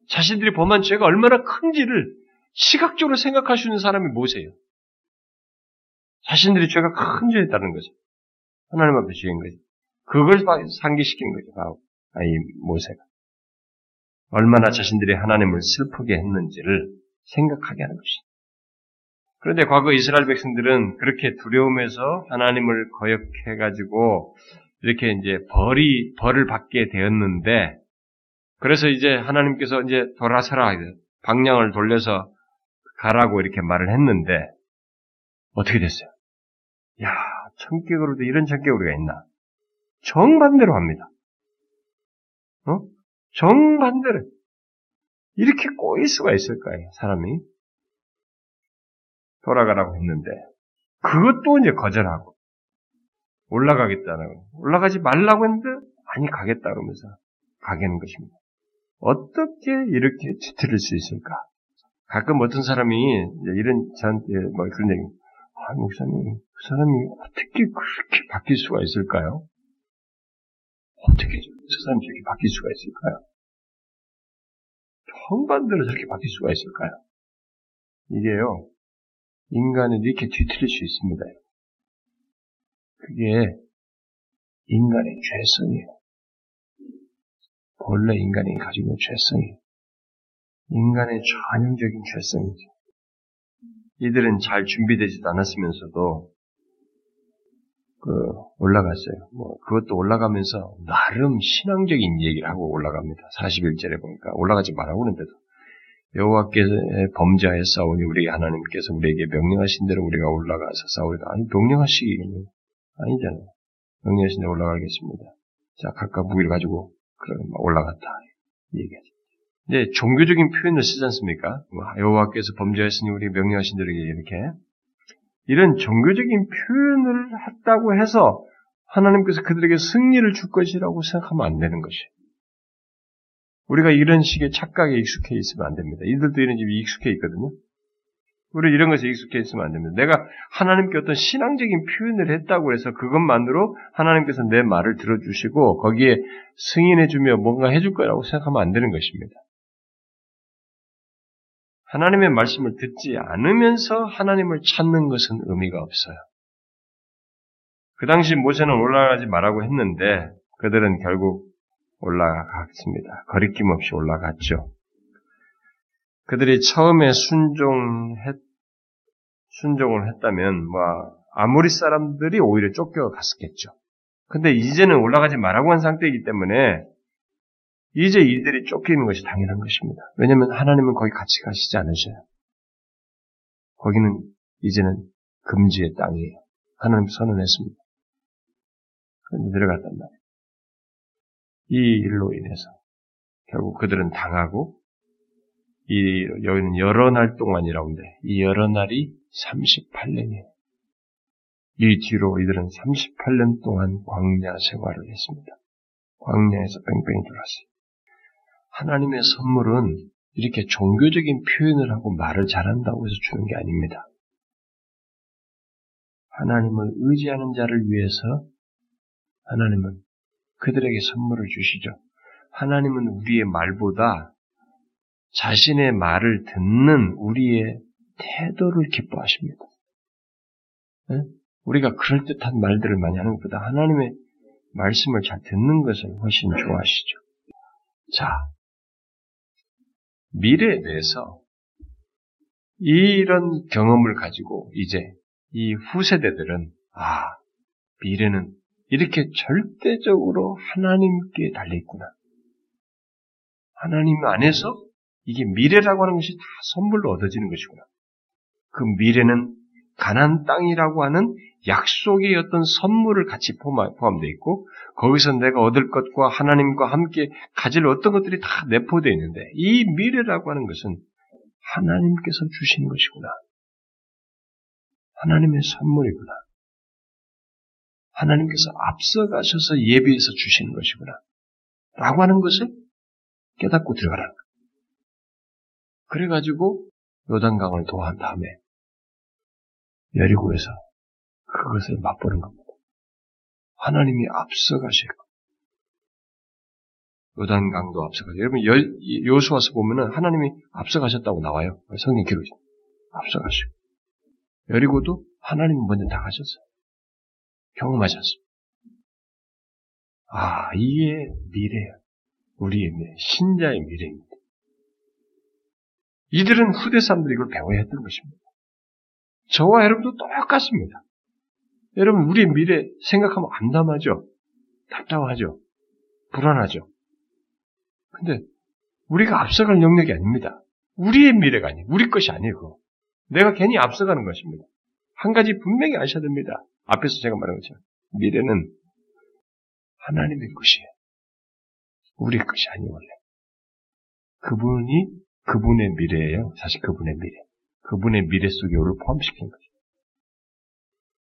자신들이 범한 죄가 얼마나 큰지를 시각적으로 생각할 수 있는 사람이 모세예요. 자신들이 죄가 큰 죄였다는 거죠. 하나님 앞에 죄인 거죠. 그걸 상기시킨 거죠. 아 이 모세가. 얼마나 자신들이 하나님을 슬프게 했는지를 생각하게 하는 것이죠. 그런데 과거 이스라엘 백성들은 그렇게 두려움에서 하나님을 거역해가지고 이렇게 이제 벌이, 벌을 받게 되었는데, 그래서 이제 하나님께서 이제 돌아서라, 방향을 돌려서 가라고 이렇게 말을 했는데, 어떻게 됐어요? 야, 성격으로도 이런 성격 우리가 있나? 정반대로 합니다. 어? 정반대로. 이렇게 꼬일 수가 있을까요, 사람이? 돌아가라고 했는데, 그것도 이제 거절하고, 올라가겠다고, 올라가지 말라고 했는데, 아니, 가겠다 그러면서 가게는 것입니다. 어떻게 이렇게 뒤틀릴 수 있을까? 가끔 어떤 사람이 이런 저한테 뭐 그런 얘기, 아 목사님 그 사람이 어떻게 그렇게 바뀔 수가 있을까요? 어떻게 저 사람이 저렇게 바뀔 수가 있을까요? 정반대로 저렇게 바뀔 수가 있을까요? 이게요 인간은 이렇게 뒤틀릴 수 있습니다. 그게 인간의 죄성이에요. 본래 인간이 가지고 있는 죄성이에요. 인간의 전형적인 죄성이죠. 이들은 잘 준비되지도 않았으면서도 그 올라갔어요. 뭐 그것도 올라가면서 나름 신앙적인 얘기를 하고 올라갑니다. 41절에 보니까 올라가지 말라고 하는데도 여호와께서 범죄하여 싸우니 우리 하나님께서 우리에게 명령하신 대로 우리가 올라가서 싸우리다. 아니 명령하시기 아니잖아요. 명령하신 대로 올라가겠습니다. 자 각각 무기를 가지고 올라갔다 얘기하죠. 이제 종교적인 표현을 쓰지 않습니까? 뭐, 여호와께서 범죄하시니 우리 명령하신 대로 이렇게 이런 종교적인 표현을 했다고 해서 하나님께서 그들에게 승리를 줄 것이라고 생각하면 안 되는 것이. 우리가 이런 식의 착각에 익숙해 있으면 안 됩니다. 이들도 이런 집이 익숙해 있거든요. 우리 이런 것에 익숙해 있으면 안 됩니다. 내가 하나님께 어떤 신앙적인 표현을 했다고 해서 그것만으로 하나님께서 내 말을 들어주시고 거기에 승인해주며 뭔가 해줄 거라고 생각하면 안 되는 것입니다. 하나님의 말씀을 듣지 않으면서 하나님을 찾는 것은 의미가 없어요. 그 당시 모세는 올라가지 말라고 했는데 그들은 결국 올라갔습니다. 거리낌 없이 올라갔죠. 그들이 처음에 순종했, 순종을 했다면, 뭐, 아무리 사람들이 오히려 쫓겨갔었겠죠. 근데 이제는 올라가지 말라고 한 상태이기 때문에 이제 이들이 쫓기는 것이 당연한 것입니다. 왜냐하면 하나님은 거기 같이 가시지 않으셔요. 거기는 이제는 금지의 땅이에요. 하나님 선언했습니다. 그런데 들어갔단 말이에요. 이 일로 인해서 결국 그들은 당하고 이 여기는 여러 날 동안이라고 하는데 이 여러 날이 38년이에요. 이 뒤로 이들은 38년 동안 광야 생활을 했습니다. 광야에서 뺑뺑이 돌았어요. 하나님의 선물은 이렇게 종교적인 표현을 하고 말을 잘한다고 해서 주는 게 아닙니다. 하나님을 의지하는 자를 위해서 하나님은 그들에게 선물을 주시죠. 하나님은 우리의 말보다 자신의 말을 듣는 우리의 태도를 기뻐하십니다. 네? 우리가 그럴듯한 말들을 많이 하는 것보다 하나님의 말씀을 잘 듣는 것을 훨씬 좋아하시죠. 자, 미래에 대해서 이런 경험을 가지고 이제 이 후세대들은 아, 미래는 이렇게 절대적으로 하나님께 달려 있구나. 하나님 안에서 이게 미래라고 하는 것이 다 선물로 얻어지는 것이구나. 그 미래는 가난 땅이라고 하는 약속의 어떤 선물을 같이 포함되어 있고 거기서 내가 얻을 것과 하나님과 함께 가질 어떤 것들이 다 내포되어 있는데 이 미래라고 하는 것은 하나님께서 주신 것이구나. 하나님의 선물이구나. 하나님께서 앞서가셔서 예비해서 주시는 것이구나. 라고 하는 것을 깨닫고 들어가라는 거예요. 그래가지고 요단강을 도한 다음에 여리고에서 그것을 맛보는 겁니다. 하나님이 앞서가시고 요단강도 앞서가시고 여러분 요수와서 보면은 하나님이 앞서가셨다고 나와요. 성경 기록이 앞서가시고 여리고도 하나님이 먼저 다 가셨어요. 경험하셨습니다. 아 이게 미래야. 우리의 미래, 신자의 미래입니다. 이들은 후대 사람들이 이걸 배워야 했던 것입니다. 저와 여러분도 똑같습니다. 여러분, 우리의 미래 생각하면 암담하죠? 답답하죠? 불안하죠? 근데 우리가 앞서갈 영역이 아닙니다. 우리의 미래가 아니에요. 우리 것이 아니에요. 내가 괜히 앞서가는 것입니다. 한 가지 분명히 아셔야 됩니다. 앞에서 제가 말한 것처럼 미래는 하나님의 것이에요. 우리 것이 아니에요, 원래. 그분이 그분의 미래예요. 사실 그분의 미래. 그분의 미래 속에 우리를 포함시킨 거죠.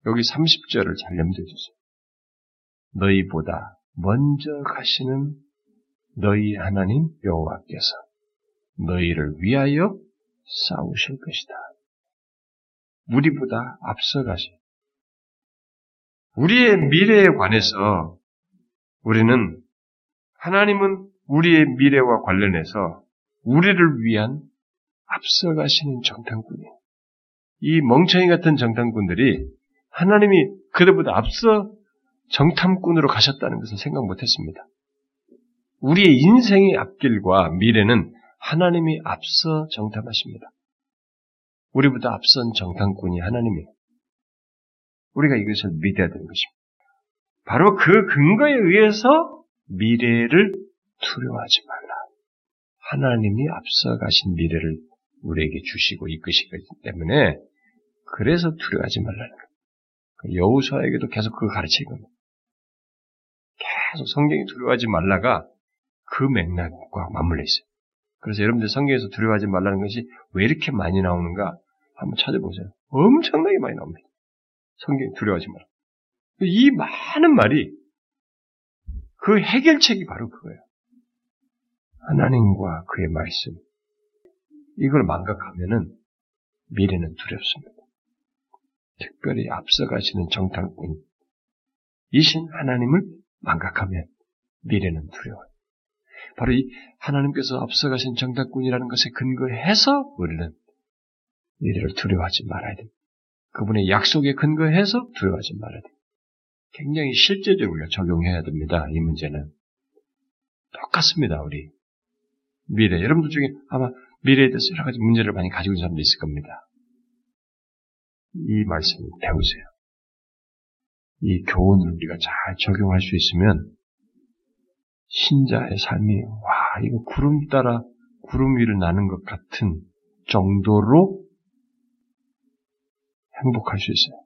여기 30절을 잘 염두해 주세요. 너희보다 먼저 가시는 너희 하나님 여호와께서 너희를 위하여 싸우실 것이다. 우리보다 앞서 가시. 우리의 미래에 관해서 우리는 하나님은 우리의 미래와 관련해서 우리를 위한 앞서가시는 정탐꾼이에요. 이 멍청이 같은 정탐꾼들이 하나님이 그들보다 앞서 정탐꾼으로 가셨다는 것을 생각 못했습니다. 우리의 인생의 앞길과 미래는 하나님이 앞서 정탐하십니다. 우리보다 앞선 정탐꾼이 하나님이에요. 우리가 이것을 믿어야 되는 것입니다. 바로 그 근거에 의해서 미래를 두려워하지 말라. 하나님이 앞서 가신 미래를 우리에게 주시고 이끄시기 때문에 그래서 두려워하지 말라는. 그 여우수아에게도 계속 가르치는 겁니다. 계속 성경이 두려워하지 말라가 그 맥락과 맞물려 있어요. 그래서 여러분들 성경에서 두려워하지 말라는 것이 왜 이렇게 많이 나오는가 한번 찾아보세요. 엄청나게 많이 나옵니다. 성경이 두려워하지 말라. 이 많은 말이 그 해결책이 바로 그거예요. 하나님과 그의 말씀. 이걸 망각하면은 미래는 두렵습니다. 특별히 앞서가시는 정탐꾼, 이신 하나님을 망각하면 미래는 두려워요. 바로 이 하나님께서 앞서가신 정탐꾼이라는 것에 근거해서 우리는 미래를 두려워하지 말아야 됩니다. 그분의 약속에 근거해서 두려워하지 말아야 됩니다. 굉장히 실제적으로 적용해야 됩니다. 이 문제는. 똑같습니다, 우리. 미래. 여러분들 중에 아마 미래에 대해서 여러 가지 문제를 많이 가지고 있는 사람도 있을 겁니다. 이 말씀을 배우세요. 이 교훈을 우리가 잘 적용할 수 있으면 신자의 삶이 와 이거 구름 따라 구름 위를 나는 것 같은 정도로 행복할 수 있어요.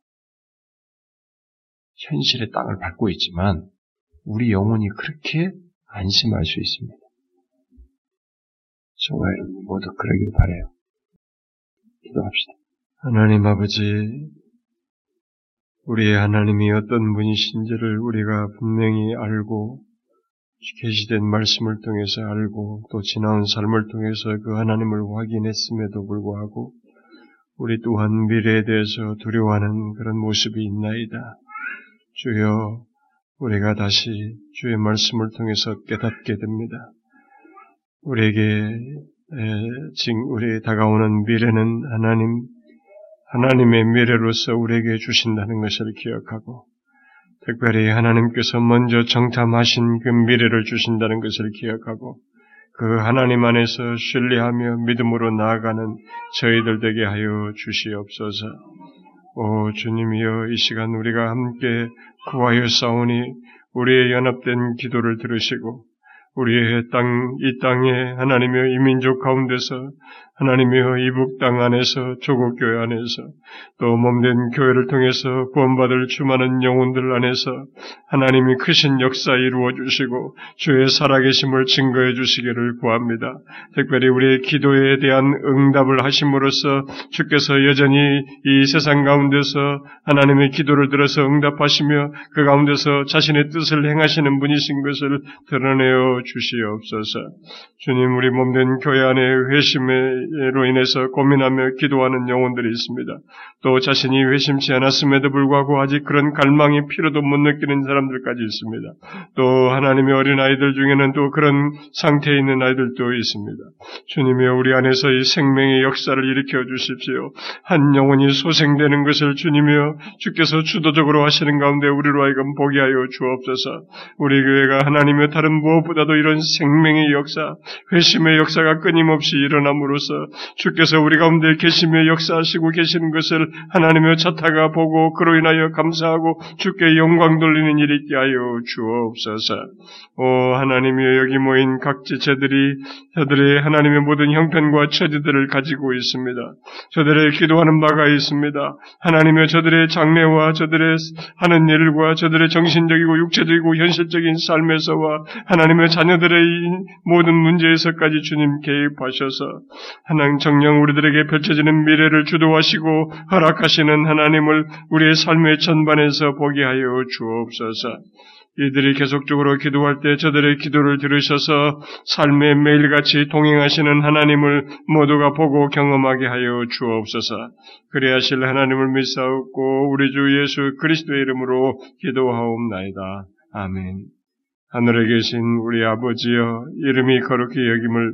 현실의 땅을 밟고 있지만 우리 영혼이 그렇게 안심할 수 있습니다. 저와 여러분 모두 그러길 바래요. 기도합시다. 하나님 아버지, 우리의 하나님이 어떤 분이신지를 우리가 분명히 알고 계시된 말씀을 통해서 알고 또 지나온 삶을 통해서 그 하나님을 확인했음에도 불구하고 우리 또한 미래에 대해서 두려워하는 그런 모습이 있나이다. 주여, 우리가 다시 주의 말씀을 통해서 깨닫게 됩니다. 우리에게 지금 우리 다가오는 미래는 하나님 하나님의 미래로서 우리에게 주신다는 것을 기억하고 특별히 하나님께서 먼저 정탐하신 그 미래를 주신다는 것을 기억하고 그 하나님 안에서 신뢰하며 믿음으로 나아가는 저희들 되게 하여 주시옵소서. 오 주님이여 이 시간 우리가 함께 구하여 싸우니 우리의 연합된 기도를 들으시고 우리의 땅, 이 땅에 하나님의 이민족 가운데서 하나님이여 이북 땅 안에서 조국 교회 안에서 또 몸된 교회를 통해서 구원받을 주많은 영혼들 안에서 하나님이 크신 역사 이루어 주시고 주의 살아계심을 증거해 주시기를 구합니다. 특별히 우리의 기도에 대한 응답을 하심으로써 주께서 여전히 이 세상 가운데서 하나님의 기도를 들어서 응답하시며 그 가운데서 자신의 뜻을 행하시는 분이신 것을 드러내어 주시옵소서. 주님 우리 몸된 교회 안에 회심 으로 인해서 고민하며 기도하는 영혼들이 있습니다. 또 자신이 회심치 않았음에도 불구하고 아직 그런 갈망이 필요도 못 느끼는 사람들까지 있습니다. 또 하나님의 어린 아이들 중에는 또 그런 상태에 있는 아이들도 있습니다. 주님이 우리 안에서 이 생명의 역사를 일으켜 주십시오. 한 영혼이 소생되는 것을 주님이여 주께서 주도적으로 하시는 가운데 우리로 하여금 보게 하여 주옵소서. 우리 교회가 하나님의 다른 무엇보다도 이런 생명의 역사, 회심의 역사가 끊임없이 일어남으로써 주께서 우리 가운데 계시며 역사하시고 계시는 것을 하나님의 자타가 보고 그로 인하여 감사하고 주께 영광 돌리는 일이 있게 하여 주옵소서. 오 하나님이여 여기 모인 각 지체들이 저들의 하나님의 모든 형편과 처지들을 가지고 있습니다. 저들의 기도하는 바가 있습니다. 하나님의 저들의 장래와 저들의 하는 일과 저들의 정신적이고 육체적이고 현실적인 삶에서와 하나님의 자녀들의 모든 문제에서까지 주님 개입하셔서 하나님 정령 우리들에게 펼쳐지는 미래를 주도하시고 허락하시는 하나님을 우리의 삶의 전반에서 보게 하여 주옵소서. 이들이 계속적으로 기도할 때 저들의 기도를 들으셔서 삶의 매일같이 동행하시는 하나님을 모두가 보고 경험하게 하여 주옵소서. 그래야 하실 하나님을 믿사옵고 우리 주 예수 그리스도의 이름으로 기도하옵나이다. 아멘. 하늘에 계신 우리 아버지여 이름이 거룩히 여김을